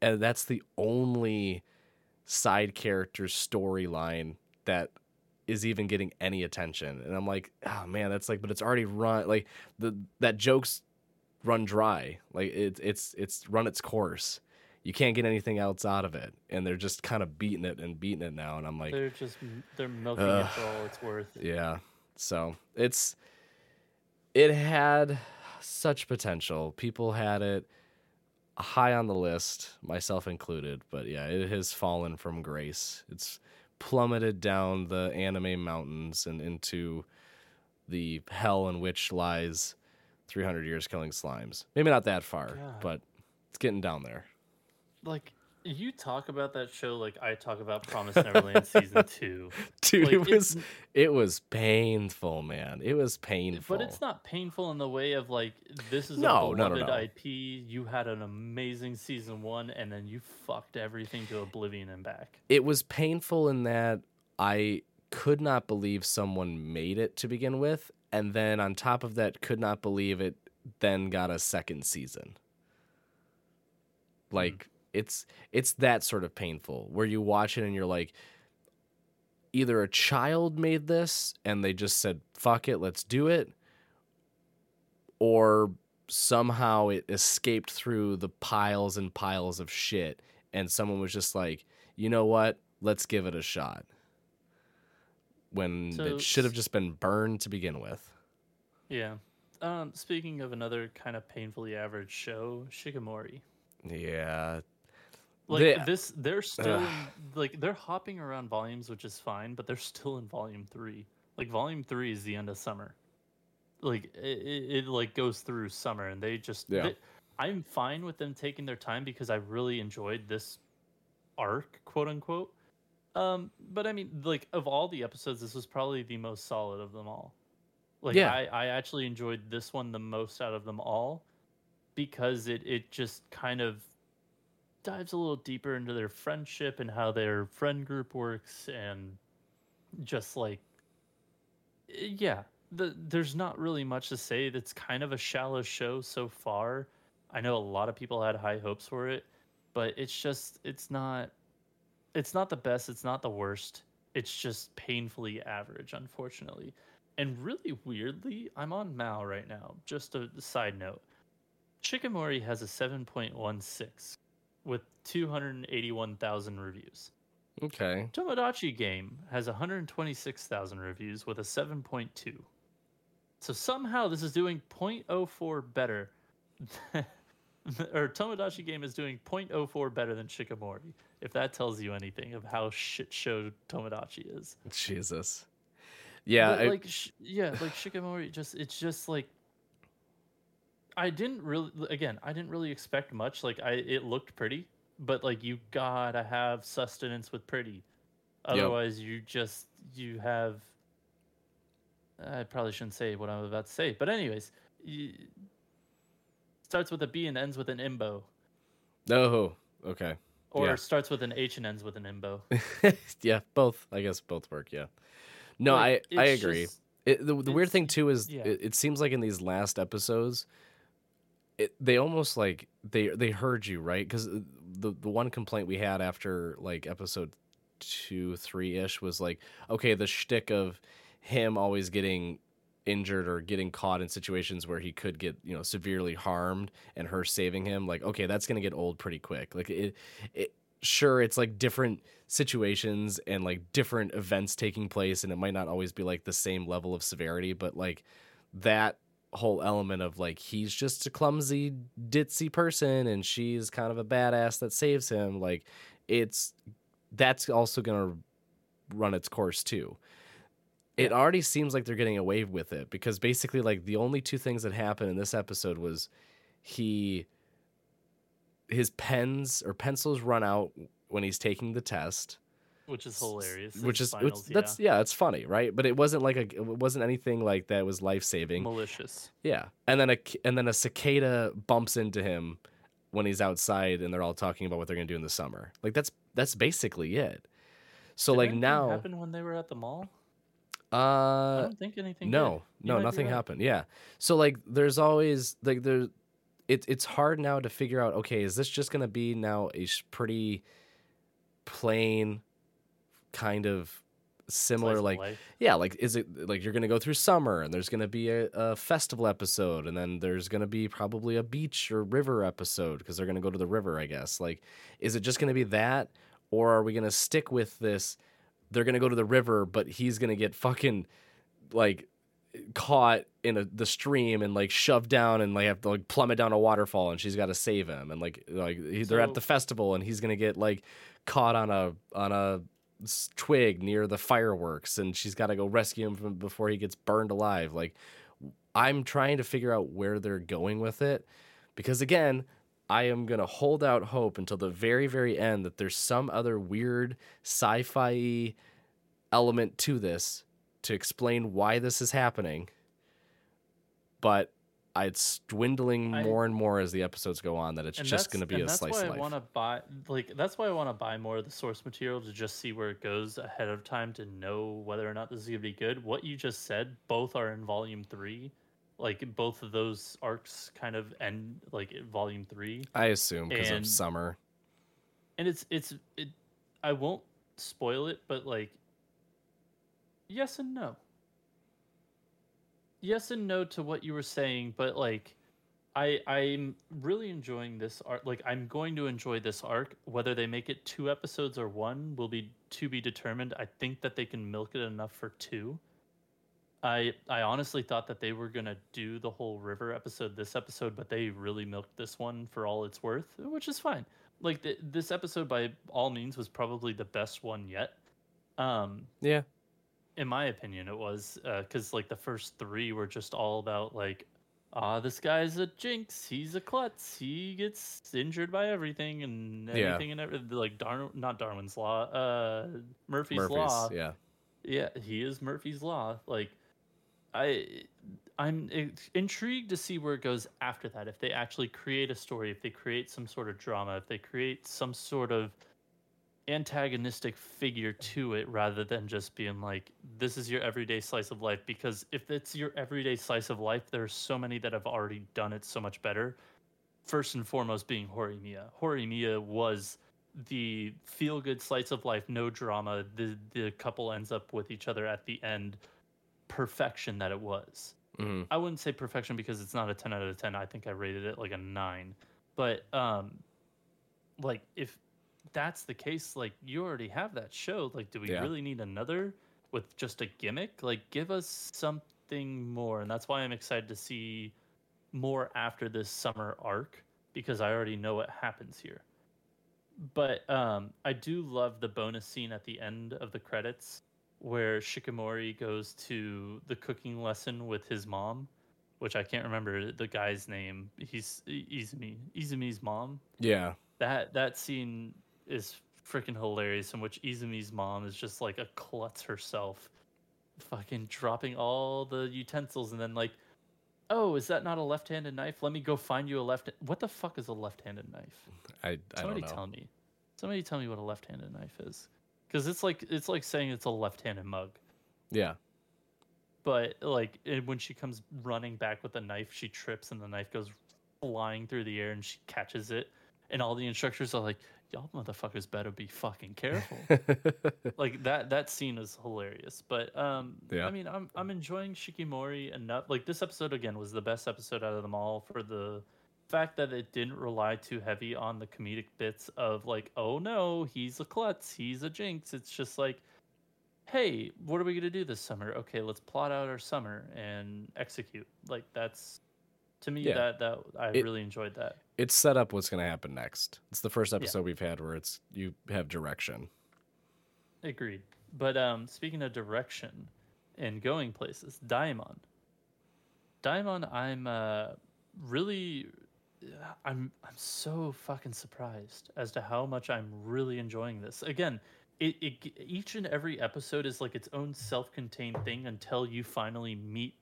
and that's the only side character storyline that is even getting any attention. And I'm like, oh man, that's like, but it's already run like the that joke's run dry. Like it's it's it's run its course. You can't get anything else out of it, and they're just kind of beating it and beating it now. And I'm like, They're just, they're milking Ugh. it for all it's worth. yeah. So it's it had such potential. People had it high on the list, myself included. But yeah, it has fallen from grace. It's plummeted down the anime mountains and into the hell in which lies 300 years killing slimes. Maybe not that far, God. but it's getting down there. Like, you talk about that show like I talk about Promise Neverland season two. Dude, Like, it was it was painful, man. It was painful. But it's not painful in the way of like this is No, a no, no, beloved no. IP. You had an amazing season one, and then you fucked everything to oblivion and back. it was painful in that I could not believe someone made it to begin with, and then on top of that, could not believe it then got a second season. Like it's it's that sort of painful where you watch it and you're like either a child made this and they just said fuck it let's do it or somehow it escaped through the piles and piles of shit and someone was just like you know what let's give it a shot when So it should have just been burned to begin with Yeah. Um, speaking of another kind of painfully average show, Shikimori. yeah Like They- this, they're still in, like they're hopping around volumes, which is fine, but they're still in volume three. Like volume three is the end of summer. Like it, it, it like goes through summer, and they just. Yeah. they- I'm fine with them taking their time because I really enjoyed this arc, quote unquote. Um, but I mean, like of all the episodes, this was probably the most solid of them all. Like Yeah. I, I actually enjoyed this one the most out of them all because it it just kind of dives a little deeper into their friendship and how their friend group works and just like eh, yeah the, there's not really much to say. That's kind of a shallow show so far. I know a lot of people had high hopes for it but it's just it's not it's not the best it's not the worst. It's just painfully average unfortunately. And really weirdly i'm on MAL right now. Just a side note. Shikimori has a 7.16 with 281,000 reviews. Okay. Tomodachi Game has 126,000 reviews with a 7.2. So somehow this is doing 0.04 better. or Tomodachi Game is doing 0.04 better than Shikimori, if that tells you anything of how shit show Tomodachi is. Jesus. Yeah. I- like sh- yeah, like Shikimori just it's just like I didn't really again, I didn't really expect much. Like I it looked pretty, but like you gotta have sustenance with pretty. Otherwise you just you have I probably shouldn't say what I'm about to say, but anyways, you, starts with a B and ends with an imbo. oh, okay. Or Yeah. starts with an H and ends with an imbo. yeah, both. I guess both work. Yeah. No, Like, I I agree. just- It, the the weird thing too is yeah. it, it seems like in these last episodes, it they almost like they they heard you right? Because uh, the the one complaint we had after like episode two three ish was like okay the shtick of him always getting injured or getting caught in situations where he could get you know severely harmed and her saving him like okay that's gonna get old pretty quick. Like it it sure it's like different situations and like different events taking place and it might not always be like the same level of severity but like that whole element of like he's just a clumsy ditzy person and she's kind of a badass that saves him like it's that's also going to run its course too. It already seems like they're getting away with it because basically like the only two things that happened in this episode was he his pens or pencils run out when he's taking the test Which is hilarious. which is finals, it's, that's yeah it's funny right but it wasn't like a it wasn't anything like that was life-saving malicious. yeah and then a and then a cicada bumps into him when he's outside and they're all talking about what they're gonna do in the summer like that's that's basically it so Did like now happened when they were at the mall? Uh, I don't think anything. no no nothing right. happened yeah so like there's always like there it, it's hard now to figure out okay is this just gonna be now a pretty plain kind of similar like life. yeah like is it like you're gonna go through summer and there's gonna be a, a festival episode and then there's gonna be probably a beach or river episode because they're gonna go to the river i guess like is it just gonna be that or are we gonna stick with this they're gonna go to the river but he's gonna get fucking like caught in a, the stream and like shoved down and like have to like plummet down a waterfall and she's got to save him and like like he, they're at the festival and he's gonna get like caught on a on a twig near the fireworks and she's got to go rescue him from before he gets burned alive. Like i'm trying to figure out where they're going with it because again i am going to hold out hope until the very very end that there's some other weird sci-fi element to this to explain why this is happening. But it's dwindling I- more and more as the episodes go on that it's just going to be and a that's slice why of I want to buy like that's why I want to buy more of the source material to just see where it goes ahead of time to know whether or not this is gonna be good. What you just said, both are in volume three. Like both of those arcs kind of end like in volume three. i assume because of summer and it's it's it i won't spoil it but like yes and no yes and no to what you were saying but like i i'm really enjoying this arc like i'm going to enjoy this arc. Whether they make it two episodes or one will be to be determined. I think that they can milk it enough for two. I i honestly thought that they were to do the whole river episode this episode but they really milked this one for all it's worth which is fine. Like th- this episode by all means was probably the best one yet. Um yeah in my opinion it was because like the first three were just all about like ah this guy's a jinx he's a klutz he gets injured by everything and Yeah. anything and everything like Dar- not darwin's law uh murphy's, murphy's law yeah yeah, he is Murphy's Law. Like, I, I'm intrigued to see where it goes after that. If they actually create a story, if they create some sort of drama, if they create some sort of antagonistic figure to it, rather than just being like, "This is your everyday slice of life." Because if it's your everyday slice of life, there's so many that have already done it so much better. First and foremost, being Horimiya. Horimiya was the feel good slice of life, no drama. The the couple ends up with each other at the end. Perfection that it was. Mhm. I wouldn't say perfection because it's not a 10 out of 10. I think I rated it like a 9. But um like if that's the case, like you already have that show. Like do we Yeah. really need another with just a gimmick? Like give us something more. And that's why I'm excited to see more after this summer arc because I already know what happens here. But um I do love the bonus scene at the end of the credits where Shikimori goes to the cooking lesson with his mom, which I can't remember the guy's name. He's Izumi. Izumi's mom. Yeah. That that scene is freaking hilarious in which Izumi's mom is just like a klutz herself, fucking dropping all the utensils and then like, oh, is that not a left-handed knife? Let me go find you a left. What the fuck is a left-handed knife? I, I don't Somebody know. tell me. Somebody tell me what a left-handed knife is, because it's like it's like saying it's a left-handed mug. Yeah. But like it, when she comes running back with the knife, she trips and the knife goes flying through the air and she catches it. And all the instructors are like, "Y'all motherfuckers better be fucking careful." like that that scene is hilarious. But um, Yeah. I mean, I'm I'm enjoying Shikimori enough. Like this episode again was the best episode out of them all for the fact that it didn't rely too heavy on the comedic bits of like, oh no, he's a klutz, he's a jinx. It's just like, hey, what are we gonna do this summer? Okay, let's plot out our summer and execute. Like that's to me Yeah. that that I It- really enjoyed that. it's set up what's going to happen next. It's the first episode we've had where it's you have direction. Agreed. But um, speaking of direction and going places, Deaimon. Deaimon, I'm uh, really, I'm I'm so fucking surprised as to how much I'm really enjoying this. Again, it, it each and every episode is like its own self-contained thing until you finally meet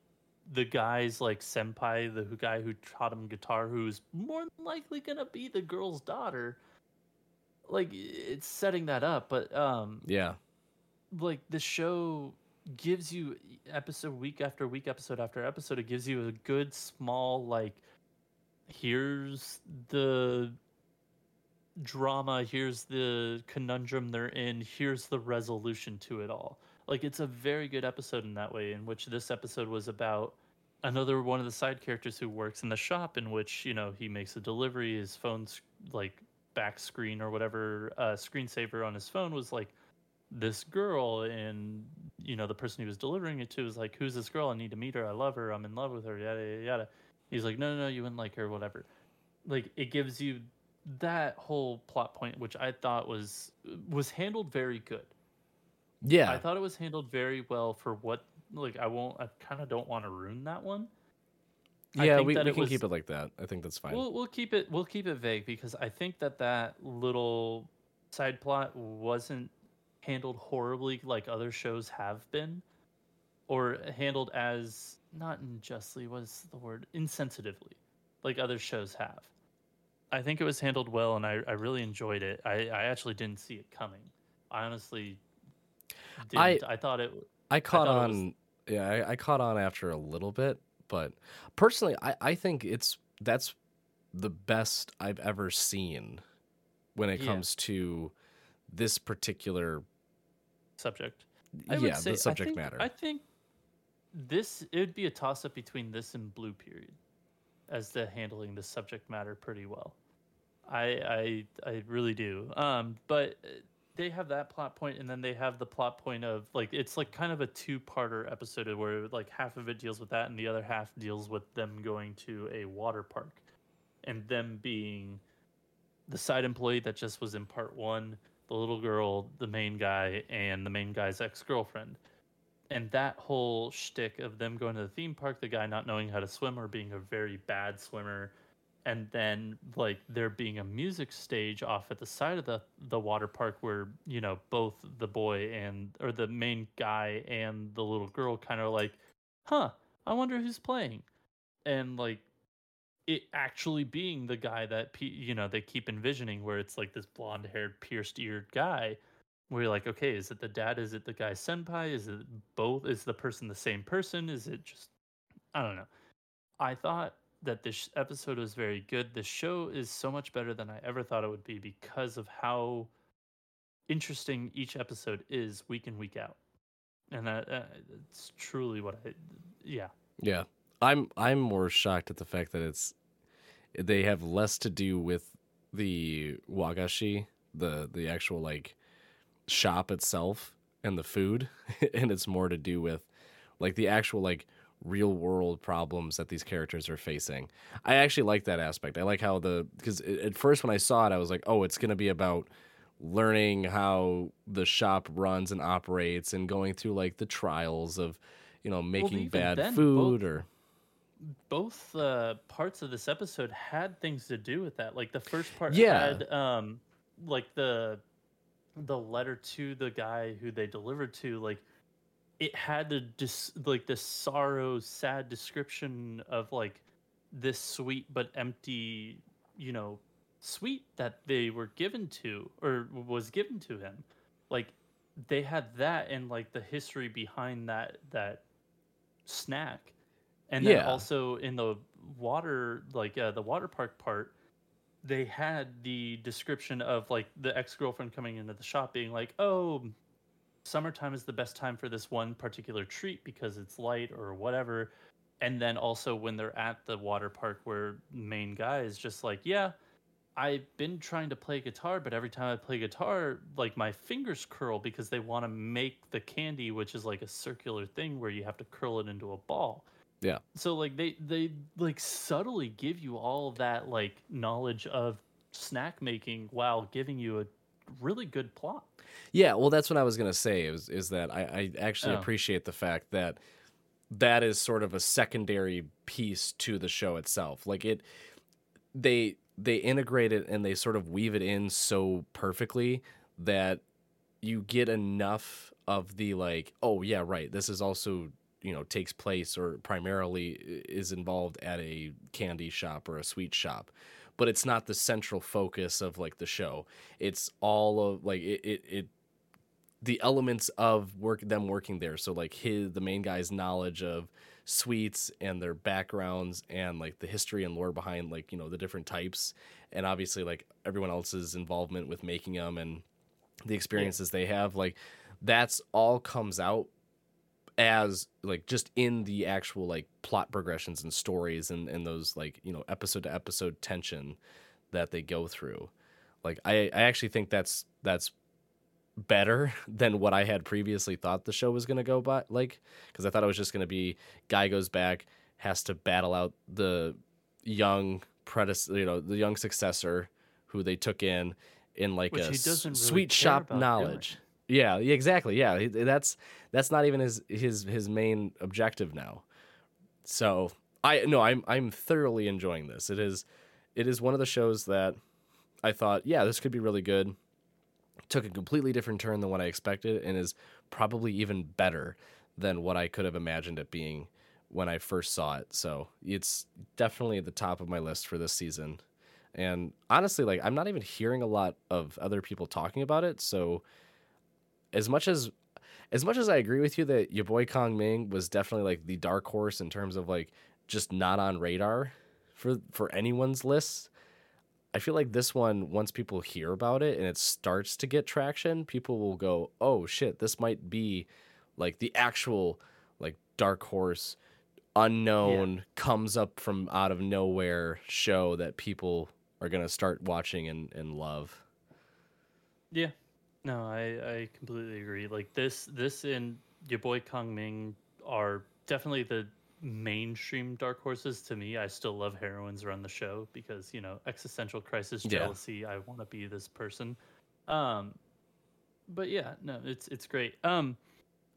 the guy's like senpai, the guy who taught him guitar, who's more than likely gonna be the girl's daughter. Like it's setting that up, but um, Yeah. like the show gives you episode week after week episode after episode it gives you a good small like here's the drama here's the conundrum they're in here's the resolution to it all like it's a very good episode in that way in which this episode was about another one of the side characters who works in the shop in which you know he makes a delivery. His phone's like back screen or whatever uh, screensaver on his phone was like this girl. And you know the person he was delivering it to was like who's this girl? I need to meet her. I love her. I'm in love with her. Yada yada yada. He's like no no no you wouldn't like her whatever. Like it gives you that whole plot point which i thought was was handled very good Yeah. i thought it was handled very well for what like i won't i kind of don't want to ruin that one I yeah, think we, we can was- keep it like that. I think that's fine. We'll we'll keep it we'll keep it vague because I think that that little side plot wasn't handled horribly like other shows have been, or handled as not unjustly. What is the word? Insensitively, like other shows have. I think it was handled well, and I, I really enjoyed it. I, I actually didn't see it coming. I honestly I- I, thought it. I caught thought it was- on. Yeah, I, I caught on after a little bit, but personally, I, I think it's that's the best I've ever seen when it Yeah. comes to this particular subject. I yeah say- the I subject think- matter. I think this it would be a toss up between this and Blue Period, as to handling the subject matter pretty well. I I I really do. Um, but uh, they have that plot point, and then they have the plot point of like it's like kind of a two parter episode where like half of it deals with that, and the other half deals with them going to a water park, and them being the side employee that just was in part one, the little girl, the main guy, and the main guy's ex girlfriend. And that whole shtick of them going to the theme park, the guy not knowing how to swim or being a very bad swimmer, and then like there being a music stage off at the side of the the water park where you know both the boy and or the main guy and the little girl kind of like, huh, I wonder who's playing, and like it actually being the guy that you know they keep envisioning where it's like this blonde haired pierced eared guy where you're like okay is it the dad? Is it the guy senpai? Is it both? Is the person the same person? Is it just i don't know. I thought that this episode was very good. The show is so much better than i ever thought it would be because of how interesting each episode is week in week out. And that uh, it's truly what i yeah. Yeah, I'm I'm more shocked at the fact that it's they have less to do with the wagashi, the the actual like shop itself and the food, and it's more to do with like the actual like real world problems that these characters are facing. I actually like that aspect. I like how the because at first when I saw it, I was like, oh, it's gonna be about learning how the shop runs and operates and going through like the trials of you know making even bad then, food both- or both uh, parts of this episode had things to do with that. Like the first part Yeah. had um like the the letter to the guy who they delivered to like it had to just like this sorrow sad description of like this sweet but empty you know sweet that they were given to or was given to him like they had that and like the history behind that that snack and then Yeah. also in the water like uh, the water park part they had the description of like the ex-girlfriend coming into the shop being like oh summertime is the best time for this one particular treat because it's light or whatever and then also when they're at the water park where main guy is just like yeah i've been trying to play guitar but every time i play guitar like my fingers curl because they want to make the candy which is like a circular thing where you have to curl it into a ball Yeah. so like they they like subtly give you all that like knowledge of snack making while giving you a really good plot Yeah, well, that's what I was gonna say. Is is that I, I actually Oh. appreciate the fact that that is sort of a secondary piece to the show itself. Like it, they they integrate it and they sort of weave it in so perfectly that you get enough of the like, oh yeah, right. This is also you know takes place or primarily is involved at a candy shop or a sweet shop but it's not the central focus of like the show. It's all of like it it, it the elements of work them working there. So like his the main guy's knowledge of sweets and their backgrounds and like the history and lore behind like you know the different types. And obviously like everyone else's involvement with making them and the experiences they have like that's all comes out as like just in the actual like plot progressions and stories and and those like you know episode to episode tension that they go through. Like i i actually think that's that's better than what i had previously thought the show was going to go by like because i thought it was just going to be guy goes back has to battle out the young predecessor you know the young successor who they took in in like Which a really sweet shop about knowledge yeah, exactly. Yeah, that's that's not even his his his main objective now. So I no, I'm I'm thoroughly enjoying this. It is it is one of the shows that I thought, yeah, this could be really good. Took a completely different turn than what I expected, and is probably even better than what I could have imagined it being when I first saw it. So it's definitely at the top of my list for this season. And honestly, like I'm not even hearing a lot of other people talking about it. So as much as as much as I agree with you that your boy Kong Ming was definitely like the dark horse in terms of like just not on radar for for anyone's lists. I feel like this one, once people hear about it and it starts to get traction, people will go, "Oh shit, this might be like the actual like dark horse, unknown, comes up from out of nowhere show that people are gonna start watching and, and love." Yeah. No, I, I completely agree. Like this this and your boy Kong Ming are definitely the mainstream dark horses to me. I still love heroines run the show because, you know, existential crisis, Yeah. jealousy, I want to be this person. Um but yeah, no, it's it's great. Um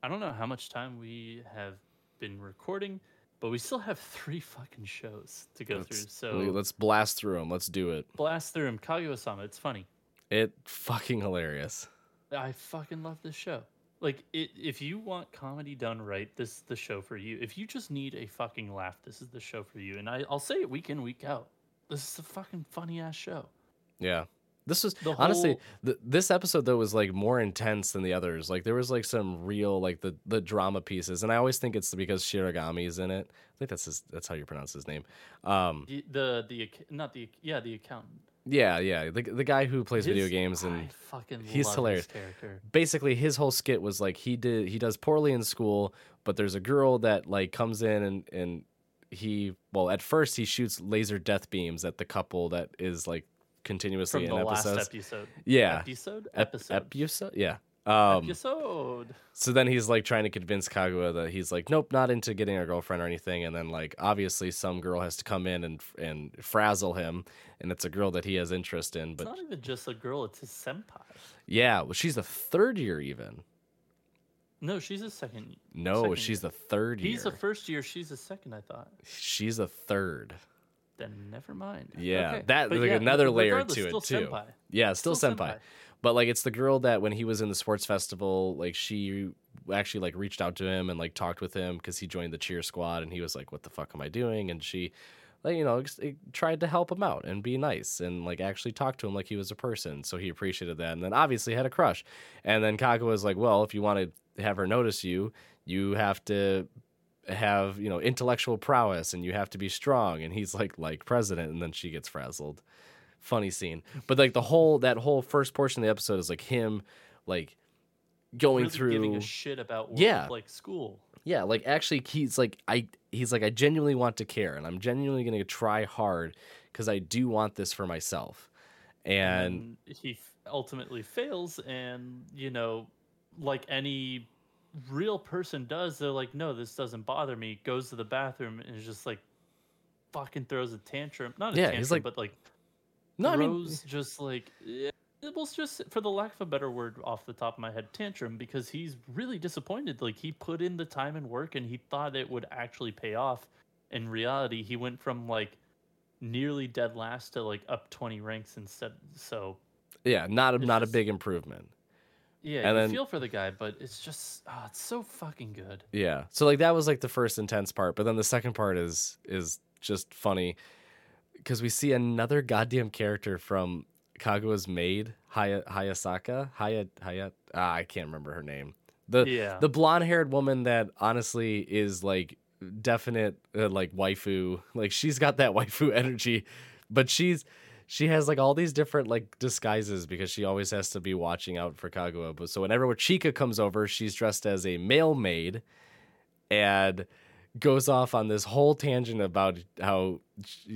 I don't know how much time we have been recording, but we still have three fucking shows to go through. Let's, So let's blast through them. Let's do it. blast through them. Kaguya-sama, it's funny. It fucking hilarious. I fucking love this show. Like, it, if you want comedy done right, this is the show for you. If you just need a fucking laugh, this is the show for you. And I, I'll say it week in, week out. This is a fucking funny ass show. Yeah. This was The honestly th- this episode though was like more intense than the others. Like there was like some real like the the drama pieces, and I always think it's because Shiragami is in it. I think that's his that's how you pronounce his name. Um, The the, the not the yeah the accountant. Yeah, yeah, the the guy who plays video His- games I and he's hilarious. His character. basically his whole skit was like he did he does poorly in school, but there's a girl that like comes in and and he well at first he shoots laser death beams at the couple that is like continuously From the in last episode. Yeah. Episode? Ep- Episode. episode? Yeah. Um, episode. so then he's like trying to convince Kaguya that he's like, nope, not into getting a girlfriend or anything. And then like obviously some girl has to come in and and frazzle him, and it's a girl that he has interest in. It's But not even just a girl, it's his senpai. yeah, well, she's a third year even. No, she's a second. No, second she's year. the third year. He's the first year, she's a second, I thought. she's a third. Then never mind. Yeah, Okay. that But like yeah, another layer to it too. senpai. Yeah, still, Still senpai. senpai. But like it's the girl that when he was in the sports festival, like she actually like reached out to him and like talked with him because he joined the cheer squad and he was like, "What the fuck am I doing?" And she, like you know, tried to help him out and be nice and like actually talk to him like he was a person. So he appreciated that and then obviously had a crush. And then Kaga was like, "Well, if you want to have her notice you, you have to." have you know intellectual prowess and you have to be strong and he's like like president and then she gets frazzled funny scene. But like the whole that whole first portion of the episode is like him like going really through giving a shit about work, Yeah. like school. yeah, like actually he's like I he's like I genuinely want to care and I'm genuinely going to try hard cuz I do want this for myself. And then he f- ultimately fails and you know like any real person does they're like no this doesn't bother me goes to the bathroom and is just like fucking throws a tantrum not a Yeah, tantrum he's like- but like no, I mean just like eh, it was just for the lack of a better word off the top of my head tantrum because he's really disappointed like he put in the time and work and he thought it would actually pay off in reality he went from like nearly dead last to like up 20 ranks instead so yeah, not a, not a big improvement. yeah, And you then- feel for the guy, but it's just oh, it's so fucking good. Yeah. So like that was like the first intense part, but then the second part is is just funny because we see another goddamn character from Kaguya's maid, Haya Hayasaka, Haya Haya. Ah, I can't remember her name. The Yeah. the blonde haired woman that honestly is like definite uh, like waifu. Like she's got that waifu energy, but she's she has like all these different like disguises because she always has to be watching out for Kaguya. But so whenever Chika comes over, she's dressed as a male maid and goes off on this whole tangent about how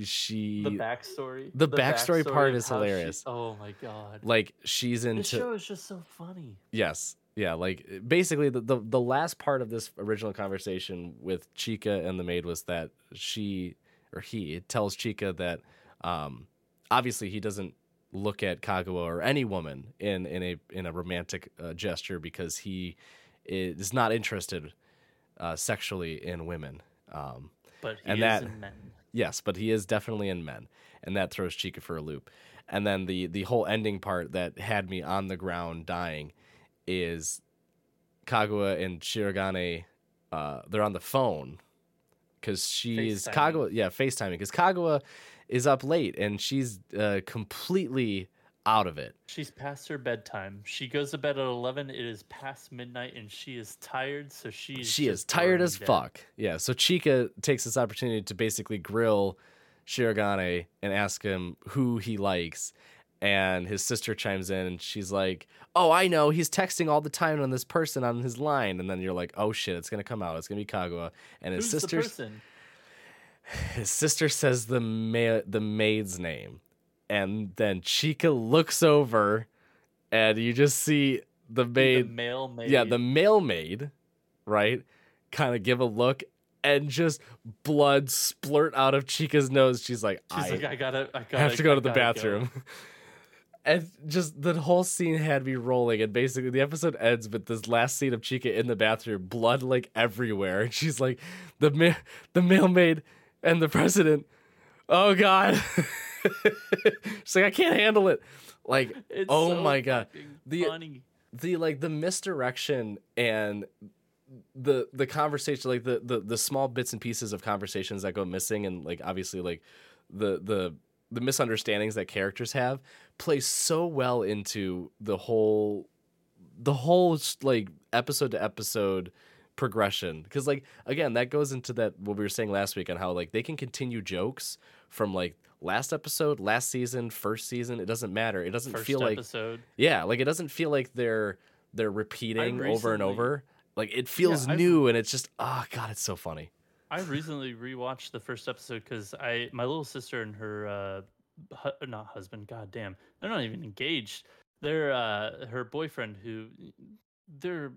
she The backstory. The backstory part is how she- hilarious. oh my god. like she's this into show is just so funny. Yes. Yeah, like basically the, the the last part of this original conversation with Chika and the maid was that she or he tells Chika that um obviously he doesn't look at Kaguya or any woman in in a in a romantic uh, gesture because he is not interested uh, sexually in women. Um But he And is that- in men. Yes, but he is definitely in men, and that throws Chika for a loop. And then the the whole ending part that had me on the ground dying is Kaguya and Shirogane. Uh, they're on the phone because she's FaceTiming. Kaguya. Yeah, FaceTiming because Kaguya is up late and she's uh, completely out of it. She's past her bedtime. She goes to bed at eleven. It is past midnight, and she is tired. So she's she is tired as dead. fuck. Yeah, so Chika takes this opportunity to basically grill Shirogane and ask him who he likes. And his sister chimes in and she's like, Oh, I know. He's texting all the time on this person on his line. And then you're like, Oh shit, it's gonna come out. It's gonna be Kaguya. And his sister his sister says the ma- the maid's name. And then Chika looks over and you just see the maid, The male maid. yeah, the male maid, right? Kind of give a look and just blood splurt out of Chika's nose. She's like, She's I like, I gotta, I gotta have to go I to the gotta go." bathroom. and just the whole scene had me rolling. And basically, the episode ends with this last scene of Chika in the bathroom, blood like everywhere. And she's like, the ma- the male maid and the president. Oh God. she's like, I can't handle it. Like, It's oh so my God. The- funny. the like the misdirection and the the conversation like the, the the small bits and pieces of conversations that go missing and like obviously like the the the misunderstandings that characters have play so well into the whole the whole like episode to episode progression because like again that goes into that what we were saying last week on how like they can continue jokes from like last episode last season first season it doesn't matter it doesn't First feel like episode. yeah, like it doesn't feel like they're they're repeating over and over. Like it feels I've- new and it's just oh god, it's so funny. I recently rewatched the first episode because I my little sister and her uh hu- not husband, god damn, they're not even engaged. They're uh her boyfriend who they're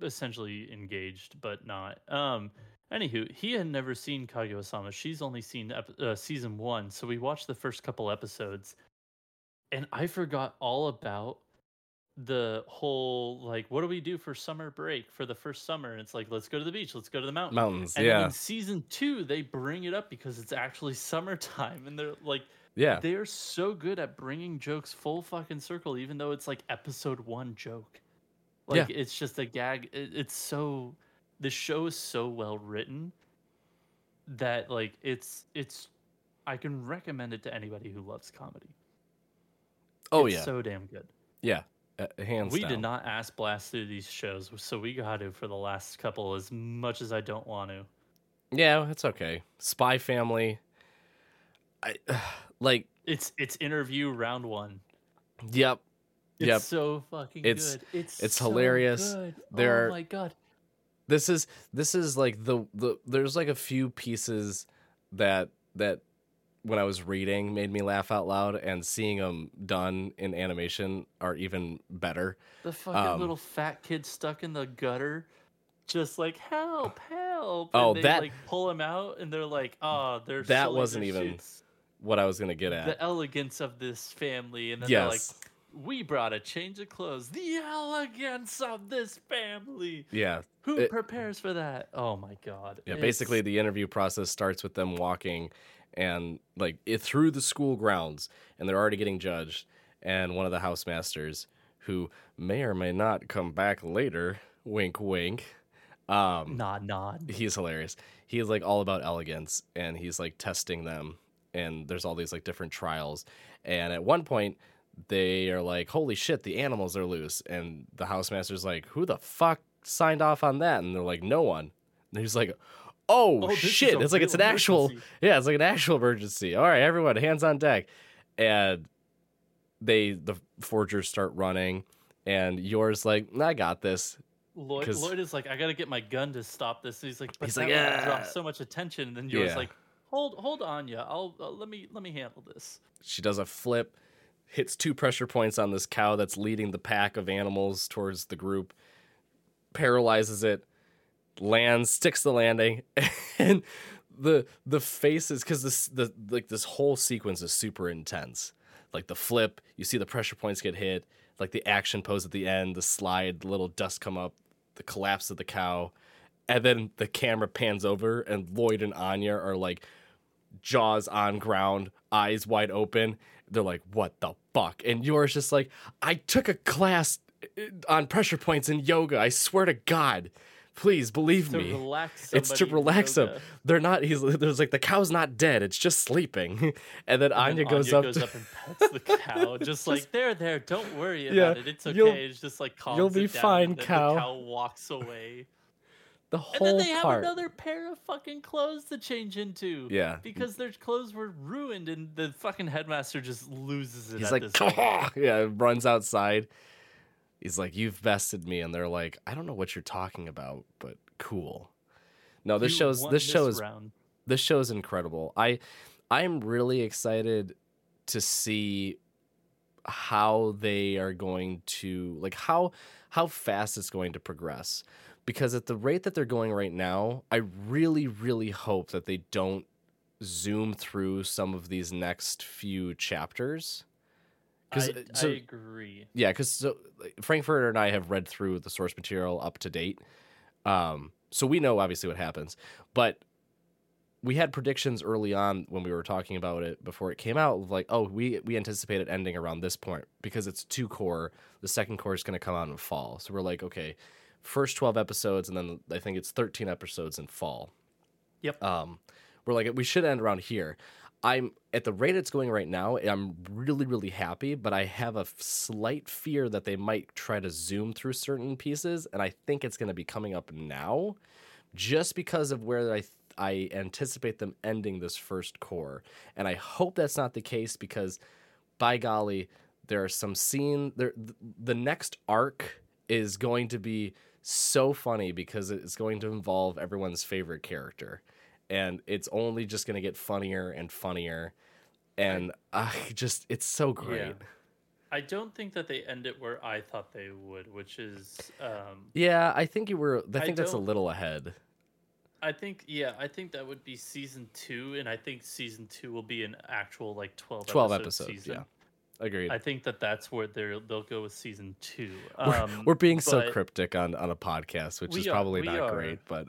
essentially engaged but not. Um anywho, he had never seen Kaguya-sama. She's only seen ep- uh, season 1, so we watched the first couple episodes and I forgot all about the whole like what do we do for summer break for the first summer? And it's like let's go to the beach, let's go to the mountain. Mountains, And yeah, in season two, they bring it up because it's actually summertime, and they're like, yeah, they're so good at bringing jokes full fucking circle, even though it's like episode one joke. Like it's just a gag. It, it's so the show is so well written that like it's it's I can recommend it to anybody who loves comedy. oh It's yeah, so damn good. yeah, uh, hands we down. did not ask blast through these shows, so we got to for the last couple as much as I don't want to. Yeah, it's okay. Spy Family. I like. It's it's interview round one. Yep. It's Yep. so fucking It's- good. It's it's so hilarious. good. There oh are- my god. This is this is like the the there's like a few pieces that that when I was reading made me laugh out loud and seeing them done in animation are even better. The fucking Um, little fat kid stuck in the gutter, just like help, help. Oh, they, that- like pull him out, and they're like, oh, they're That wasn't even shits. What I was gonna get at. the elegance of this family, and then they're like, yes. We brought a change of clothes. The elegance of this family. yeah. Who It- prepares for that? Oh my god. Yeah, It's- basically the interview process starts with them walking and like it through the school grounds and they're already getting judged and one of the housemasters who may or may not come back later, wink wink. Um nod nod. he's hilarious. He is like all about elegance and he's like testing them and there's all these like different trials. And at one point they are like, "Holy shit, the animals are loose." And the housemaster's like, "Who the fuck signed off on that?" And they're like, "No one." And he's like, "Oh, Oh, shit, it's like it's an real actual. Yeah, it's like an actual emergency. All right, everyone, hands on deck." And they the Forgers start running and Yor's like, "I got this." Lloyd, Lloyd is like, I gotta get my gun to stop this. And he's like, but He's like, would "Ah." draw so much attention. And then Yor's Yeah. like, hold, hold on, yeah, I'll uh, let me let me handle this. She does a flip, hits two pressure points on this cow that's leading the pack of animals towards the group, paralyzes it, lands, sticks the landing, and the the faces because this the like this whole sequence is super intense. Like the flip, you see the pressure points get hit, like the action pose at the end, the slide, the little dust come up, the collapse of the cow, and then the camera pans over and Lloyd and Anya are like jaws on ground, eyes wide open. They're like, "What the fuck?" And Yor's just like, "I took a class uh, on pressure points in yoga. I swear to God, please believe To me." It's to relax them. They're not. He's there's like the cow's not dead. It's just sleeping. And then And Anya goes up. goes to, up and pets the cow, just like there, there. Don't worry Yeah, about it. It's okay. It's just like calms you'll be fine, and cow. The cow walks away, the and then they have another pair of fucking clothes to change into. Yeah. because their clothes were ruined, and the fucking headmaster just loses it. He's like, yeah, runs outside. He's like, "You've bested me," and they're like, "I don't know what you're talking about, but cool." No, this You shows. This show is round. this show is incredible. I I'm really excited to see how they are going to like how how fast it's going to progress because at the rate that they're going right now, I really really hope that they don't zoom through some of these next few chapters. 'Cause, I, so- I agree. Yeah, because so like, Frankfurter and I have read through the source material up to date, um, so we know obviously what happens. But we had predictions early on when we were talking about it before it came out, of like, oh, we we anticipate it ending around this point because it's two cour. The second cour is going to come out in fall, so we're like, okay, first twelve episodes, and then I think it's thirteen episodes in fall. Yep. Um, we're like, we should end around here. I'm at the rate it's going right now. I'm really, really happy, but I have a f- slight fear that they might try to zoom through certain pieces, and I think it's going to be coming up now, just because of where I th- I anticipate them ending this first cour, and I hope that's not the case because, by golly, there are some scene there. th- The next arc is going to be so funny because it's going to involve everyone's favorite character, and it's only just going to get funnier and funnier, and I just it's so great. Yeah. I don't think that they end it where I thought they would, which is um, Yeah, I think you were. I I think that's a little ahead. I think yeah, I think that would be season two, and I think season two will be an actual like twelve Twelve episode episodes. season. Yeah, agreed. I think that that's where they're they'll go with season two. we're, Um, we're being so cryptic on on a podcast, which is probably not are. great, but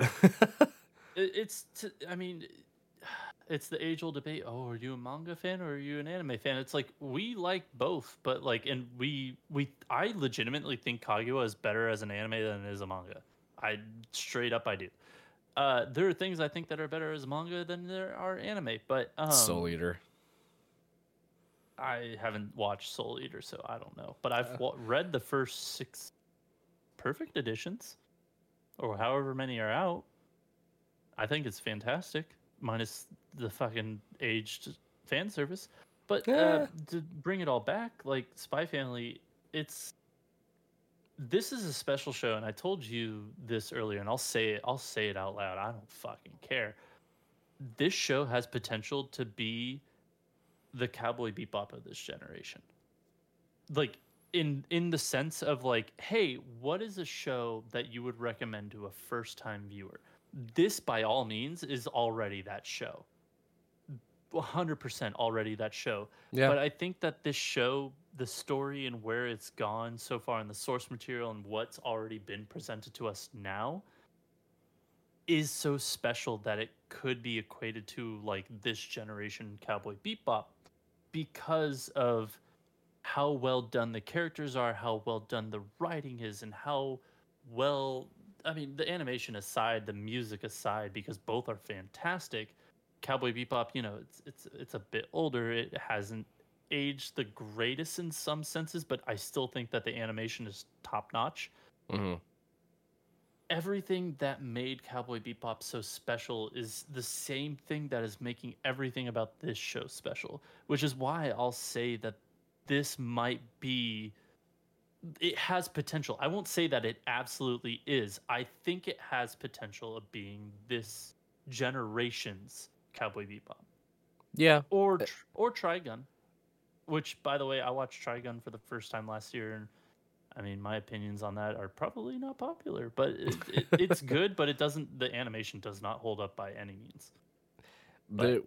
it- it's t- I mean, it's the age old debate. Oh, are you a manga fan or are you an anime fan? It's like we like both, but like, and we we I legitimately think Kaguya is better as an anime than it is a manga. I straight up I do. Uh, there are things I think that are better as manga than there are anime, but um, Soul Eater. I haven't watched Soul Eater, so I don't know. But I've Uh. wa- read the first six perfect editions, or however many are out. I think it's fantastic, minus the fucking aged fan service. But uh, to bring it all back, like Spy Family, it's this is a special show, and I told you this earlier, and I'll say it. I'll say it out loud. I don't fucking care. This show has potential to be the Cowboy Bebop of this generation. Like in in the sense of like, hey, what is a show that you would recommend to a first time viewer? This by all means is already that show. 100% already that show. Yeah. But I think that this show, the story and where it's gone so far and the source material and what's already been presented to us now is so special that it could be equated to like this generation Cowboy Bebop because of how well done the characters are, how well done the writing is, and how well I mean the animation aside, the music aside, because both are fantastic. Cowboy Bebop, you know, it's it's it's a bit older. It hasn't aged the greatest in some senses, but I still think that the animation is top notch hmm everything that made Cowboy Bebop so special is the same thing that is making everything about this show special, which is why I'll say that this might be it has potential. I won't say that it absolutely is. I think it has potential of being this generation's Cowboy Bebop Yeah. or or Trigun, which by the way I watched Trigun for the first time last year, and I mean my opinions on that are probably not popular, but it, it, it's good. But it doesn't. The animation does not hold up by any means. the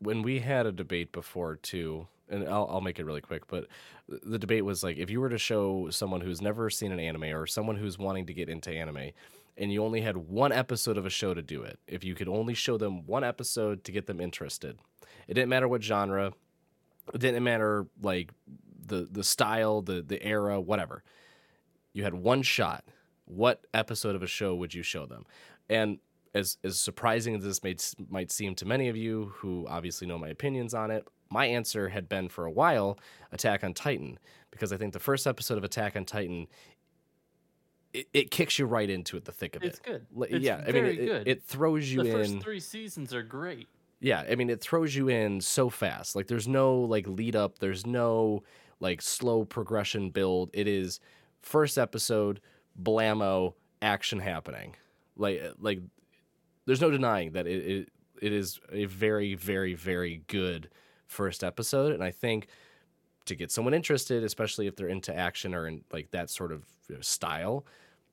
when we had a debate before too and I'll, I'll make it really quick but the debate was like if you were to show someone who's never seen an anime or someone who's wanting to get into anime and you only had one episode of a show to do it if you could only show them one episode to get them interested it didn't matter what genre it didn't matter like the the style the the era whatever you had one shot what episode of a show would you show them and as as surprising as this might might seem to many of you who obviously know my opinions on it, my answer had been for a while Attack on Titan because I think the first episode of Attack on Titan it, it kicks you right into it, the thick of It's it. good. It's yeah, I mean, very it, good. it throws you the in. first three seasons are great. Yeah, I mean it throws you in so fast. Like there's no like lead up, there's no like slow progression build. It is first episode, blammo, action happening. Like eh, like there's no denying that it, it it is a very very very good first episode and I think to get someone interested, especially if they're into action or in like that sort of style,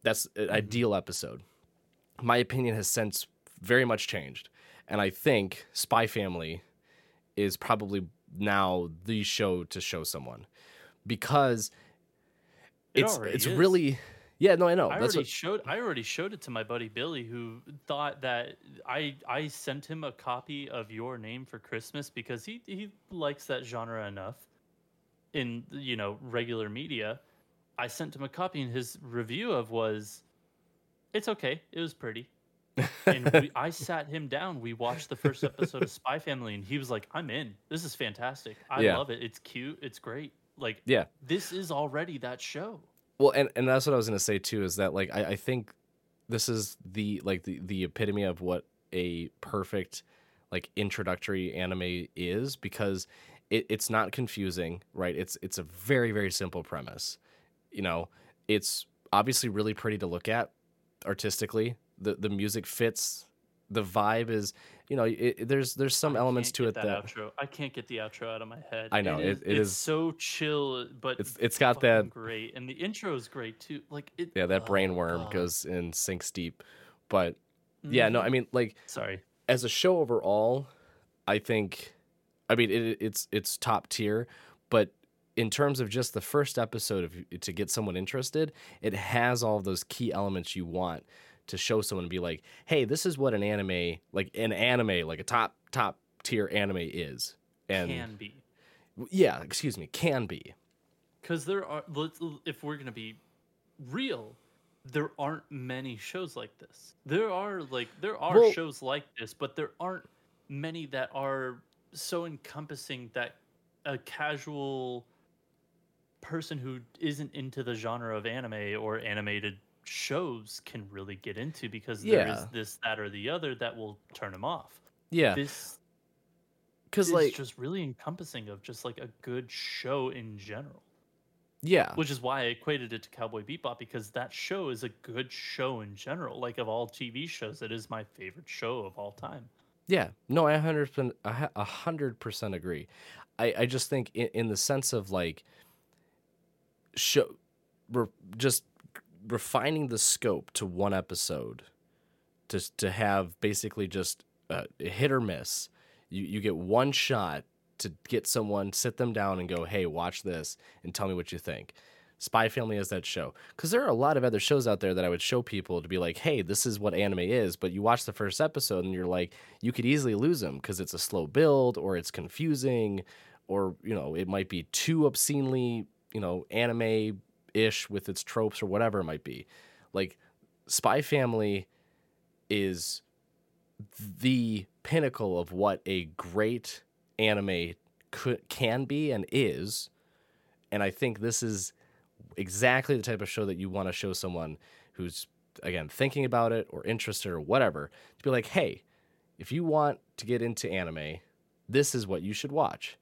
that's an mm-hmm. ideal episode. My opinion has since very much changed. And I think Spy Family is probably now the show to show someone because It it's it's is. really yeah no I know I that's already what showed. I already showed it to my buddy Billy, who thought that I I sent him a copy of Your Name for Christmas because he he likes that genre enough. In you know regular media, I sent him a copy, and his review of was, "It's okay. It was pretty." and we, I sat him down. We watched the first episode of Spy Family, and he was like, "I'm in. This is fantastic. I Yeah. love it. It's cute. It's great. Like, yeah this is already that show." Well, and, and that's what I was gonna say too. Is that like I, I think this is the like the the epitome of what a perfect like introductory anime is because it, it's not confusing, right? It's it's a very very simple premise. You know, it's obviously really pretty to look at. artistically. The the music fits. The vibe is, you know, it, there's there's some I elements to it that, that, outro. I can't get the outro out of my head. I know, It is, it- it it's is- so chill, but it's it's got that great, and the intro is great too. Like it. yeah that brain oh, worm God. goes in sinks deep, but yeah no I Mhm. mean like Sorry. as a show overall, I think, I mean, it, it's it's top tier, but in terms of just the first episode of to get someone interested, it has all of those key elements you want to show someone and be like, hey, this is what an anime, like an anime, like a top top tier anime is, and Can be. yeah, excuse me, can be, because there are if we're gonna be real there aren't many shows like this. There are like there are Well- shows like this but there aren't many that are so encompassing that a casual person who isn't into the genre of anime or animated shows can really get into because there is this that or the other that will turn them off yeah, this because like just really encompassing of just like a good show in general yeah, which is why I equated it to Cowboy Bebop because that show is a good show in general. Like of all TV shows, it is my favorite show of all time. Yeah, no, I hundred percent, a hundred percent agree. I, I just think in, in the sense of like, show, re, just refining the scope to one episode, to to have basically just uh, a hit or miss. You you get one shot to get someone, sit them down, and go, hey, watch this, and tell me what you think. Spy Family is that show because there are a lot of other shows out there that I would show people to be like, hey, this is what anime is. But you watch the first episode and you're like, you could easily lose them because it's a slow build or it's confusing or you know it might be too obscenely you know anime ish with its tropes or whatever it might be. Like Spy Family is the pinnacle of what a great anime could can be and is and i think this is exactly the type of show that you want to show someone who's again thinking about it or interested or whatever to be like hey if you want to get into anime this is what you should watch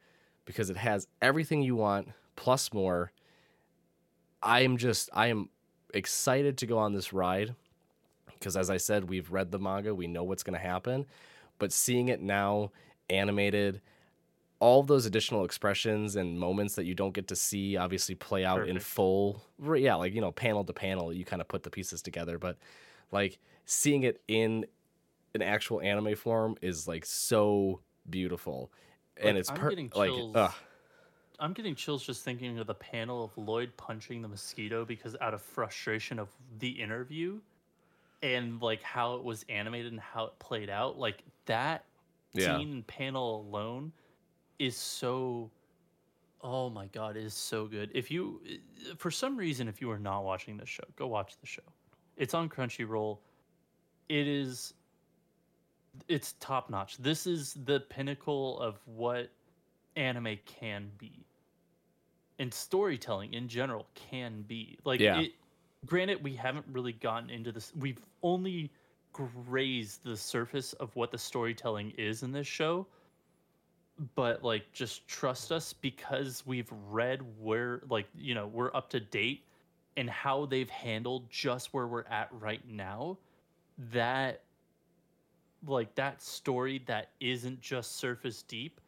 because it has everything you want plus more i am just i am excited to go on this ride because as I said, we've read the manga, we know what's going to happen, but seeing it now animated, all those additional expressions and moments that you don't get to see obviously play out in full. Yeah, like you know, panel to panel, you kind of put the pieces together, but like seeing it in an actual anime form is like so beautiful, and Like, it's I'm per- like ugh. I'm getting chills just thinking of the panel of Lloyd punching the mosquito because out of frustration of the interview and like how it was animated and how it played out. Like that Yeah. scene panel alone is so oh my god, is so good. If you for some reason if you are not watching this show, go watch the show. It's on Crunchyroll. It is it's top notch. This is the pinnacle of what anime can be. And storytelling in general can be. Like Yeah. it granted we haven't really gotten into this. We've only grazed the surface of what the storytelling is in this show. But like just trust us because we've read where like, you know, we're up to date and how they've handled just where we're at right now. That like that story that isn't just surface deep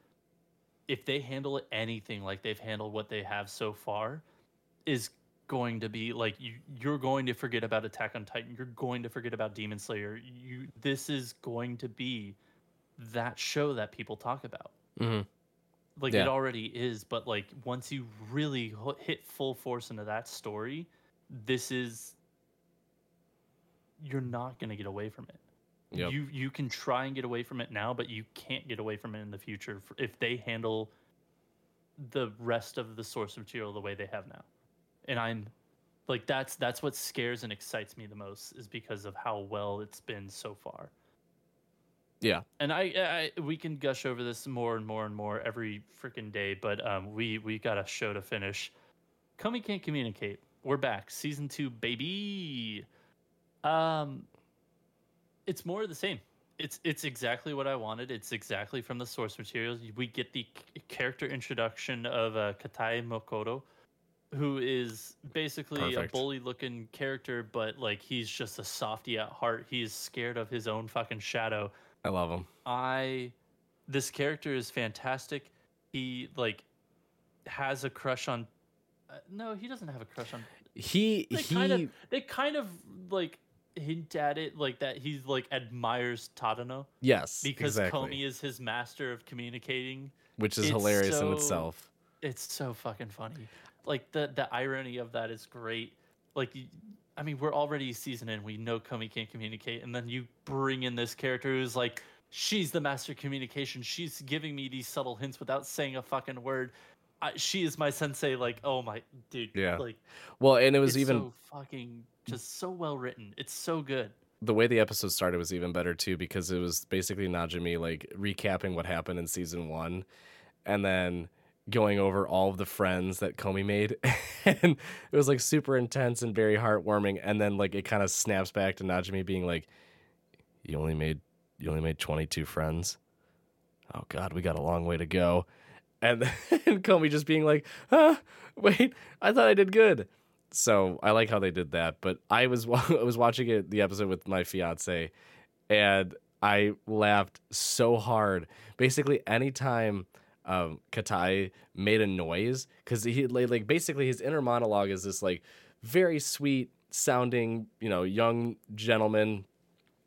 if they handle it anything like they've handled what they have so far is going to be like you you're going to forget about attack on titan you're going to forget about demon slayer you this is going to be that show that people talk about Mhm. like Yeah. it already is but like once you really hit full force into that story this is you're not going to get away from it Yep. you you can try and get away from it now, but you can't get away from it in the future if they handle the rest of the source material the way they have now. And I'm like that's that's what scares and excites me the most is because of how well it's been so far. Yeah. And I, I we can gush over this more and more and more every freaking day, but um we we got a show to finish. Komi can't communicate. We're back, season two, baby. Um, it's more of the same. It's it's exactly what I wanted. It's exactly from the source materials. We get the c- character introduction of uh, Katai Makoto, who is basically Perfect. a bully looking character, but like he's just a softy at heart. He's scared of his own fucking shadow. I love him. I this character is fantastic. He like has a crush on uh, no, he doesn't have a crush on He they he kind of they kind of like hint at it like that he's like admires Tadano yes because exactly. Komi is his master of communicating. which is it's hilarious in itself. It's so fucking funny. Like the the irony of that is great. Like I mean, we're already season in. We know Komi can't communicate, and then you bring in this character who's like, she's the master of communication. She's giving me these subtle hints without saying a fucking word. I, she is my sensei. Like, oh my dude. Yeah. Like Well, and it was even so fucking just so well written. It's so good. the way the episode started was even better too because it was basically Najimi like recapping what happened in season one, and then going over all of the friends that Komi made, and it was like super intense and very heartwarming. And then like it kind of snaps back to Najimi being like, "You only made you only made twenty two friends. Oh God, we got a long way to go." And and Komi just being like, "Huh, wait, I thought I did good." So I like how they did that. But I was I was watching it the episode with my fiance, and I laughed so hard. Basically, anytime um, Katai made a noise, because he like, basically his inner monologue is this like very sweet sounding, you know, young gentleman.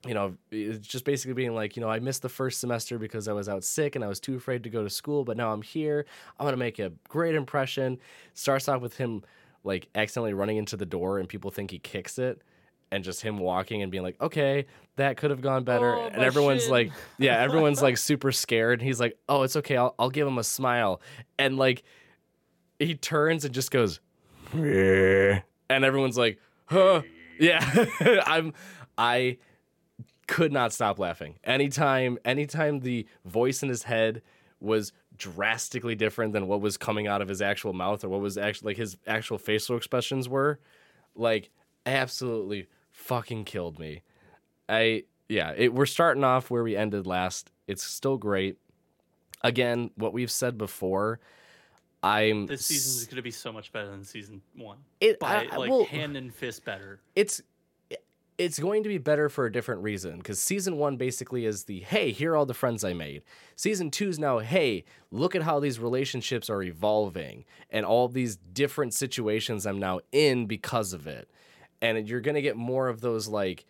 You know, it's just basically being like, you know, I missed the first semester because I was out sick and I was too afraid to go to school, but now I'm here. I'm gonna make a great impression. Starts off with him like accidentally running into the door and people think he kicks it and just him walking and being like okay that could have gone better. Oh, and everyone's shin. like yeah everyone's like super scared and he's like oh it's okay. I'll, I'll give him a smile. And like he turns and just goes "Eh," and everyone's like huh? Yeah. I'm i could not stop laughing. Anytime anytime the voice in his head was drastically different than what was coming out of his actual mouth or what was actually like his actual facial expressions were like absolutely fucking killed me i yeah it, we're starting off where we ended last it's still great again what we've said before i'm This season is going to be so much better than season one. it By I- like well, hand and fist better. it's it's going to be better for a different reason because season one basically is the hey here are all the friends i made. Season two is now hey look at how these relationships are evolving and all these different situations i'm now in because of it. And you're going to get more of those like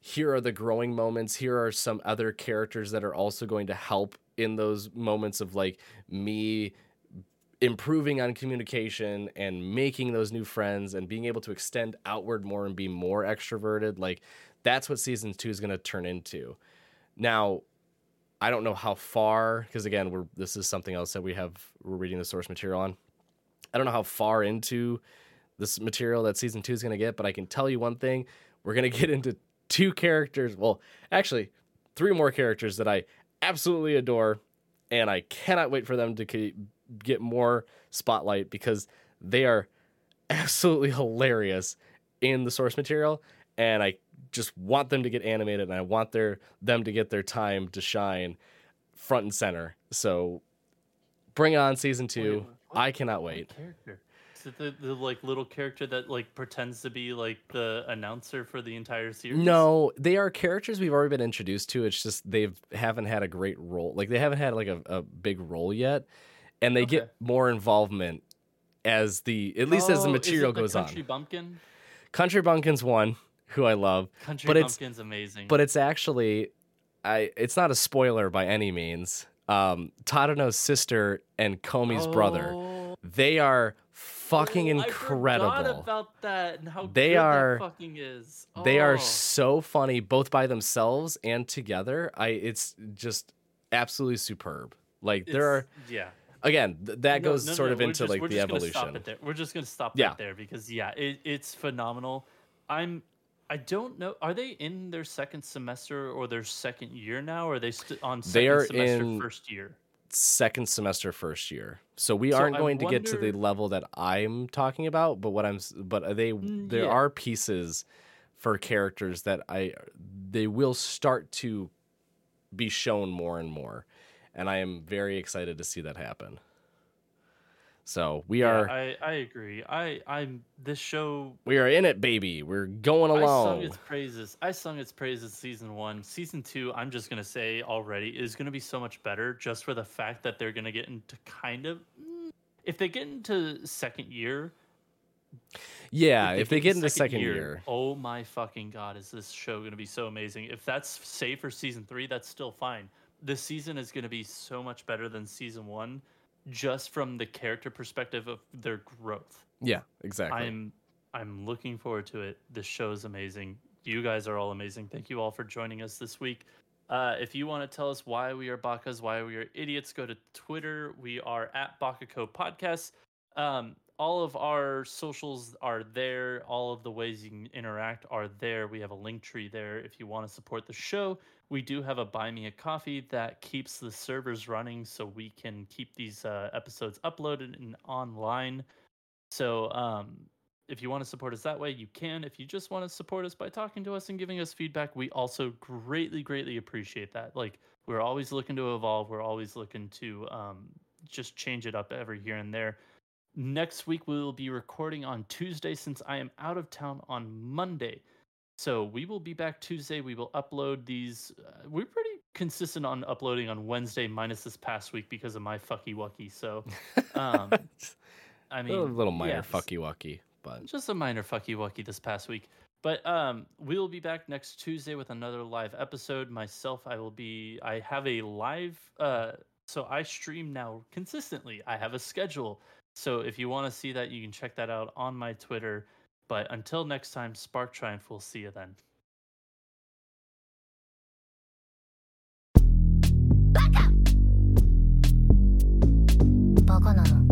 here are the growing moments. Here are some other characters that are also going to help in those moments of like me improving on communication and making those new friends and being able to extend outward more and be more extroverted like that's what season 2 is going to turn into. Now i don't know how far because again we're this is something else that we have we're reading the source material on. I don't know how far into this material that season 2 is going to get but i can tell you one thing we're going to get into two characters well actually three more characters that i absolutely adore and i cannot wait for them to ke- get more spotlight because they are absolutely hilarious in the source material and I just want them to get animated and I want their them to get their time to shine front and center. So bring on season 2. Wait, I cannot wait. character? Is it the, the like little character that like pretends to be like the announcer for the entire series? No, they are characters we've already been introduced to. It's just they've haven't had a great role. Like they haven't had like a, a big role yet. And they Okay. get more involvement as the at least as Oh, the is it material the goes Country on. Country Bumpkin. Country Bumpkin's one who I love. Country But it's- Bumpkin's amazing. but it's actually I it's not a spoiler by any means. Um Tadano's sister and Komi's brother. Oh, They are fucking oh, I incredible. forgot about that and how They good are- that fucking is. They are Oh. so funny both by themselves and together. I it's just absolutely superb. Like there are yeah. Again th- that No, goes no, sort no, of into just- like the evolution. We're just gonna stop Yeah. right there because yeah, it, it's phenomenal. I'm. I don't know. Are they in their second semester or their second year now? Or are they st- on second They are semester in- first year? Second semester first year. So we So aren't I going to get to the level that I'm talking about, but what I'm but they Mm, there yeah. are pieces for characters that I they will start to be shown more and more. And I am very excited to see that happen. So we Yeah, are I, I agree. I I'm this show. we are in it, baby. We're going along. I sung its praises. I sung its praises season one. Season two, I'm just gonna say already is gonna be so much better, just for the fact that they're gonna get into kind of. mm, If they get into second year, Yeah, if they get into second year, year, oh my fucking god, is this show gonna be so amazing? If that's safe for season three, that's still fine. This season is gonna be so much better than season one, just from the character perspective of their growth. yeah, exactly. I'm I'm looking forward to it. This show is amazing. You guys are all amazing. Thank you all for joining us this week. Uh, if you want to tell us why we are Bakas, why we are idiots, go to Twitter. We are at Bakaco Podcast. Um, all of our socials are there. All of the ways you can interact are there. We have a link tree there if you want to support the show. We do have a buy me a coffee that keeps the servers running so we can keep these uh, episodes uploaded and online. So um, if you want to support us that way, you can. If you just want to support us by talking to us and giving us feedback, we also greatly, greatly appreciate that. Like we're always looking to evolve. We're always looking to um, just change it up every here and there. Next week we will be recording on Tuesday since I am out of town on Monday. So we will be back Tuesday. We will upload these. Uh, we're pretty consistent on uploading on Wednesday, minus this past week because of my fucky wucky. So, um, I mean, a little minor fucky wucky, but just a minor fucky wucky this past week. But um, we will be back next Tuesday with another live episode. Myself, I will be. I have a live. Uh, so I stream now consistently. I have a schedule. So if you want to see that, you can check that out on my Twitter. But until next time, Spark Triumph. We'll see you then. バカなの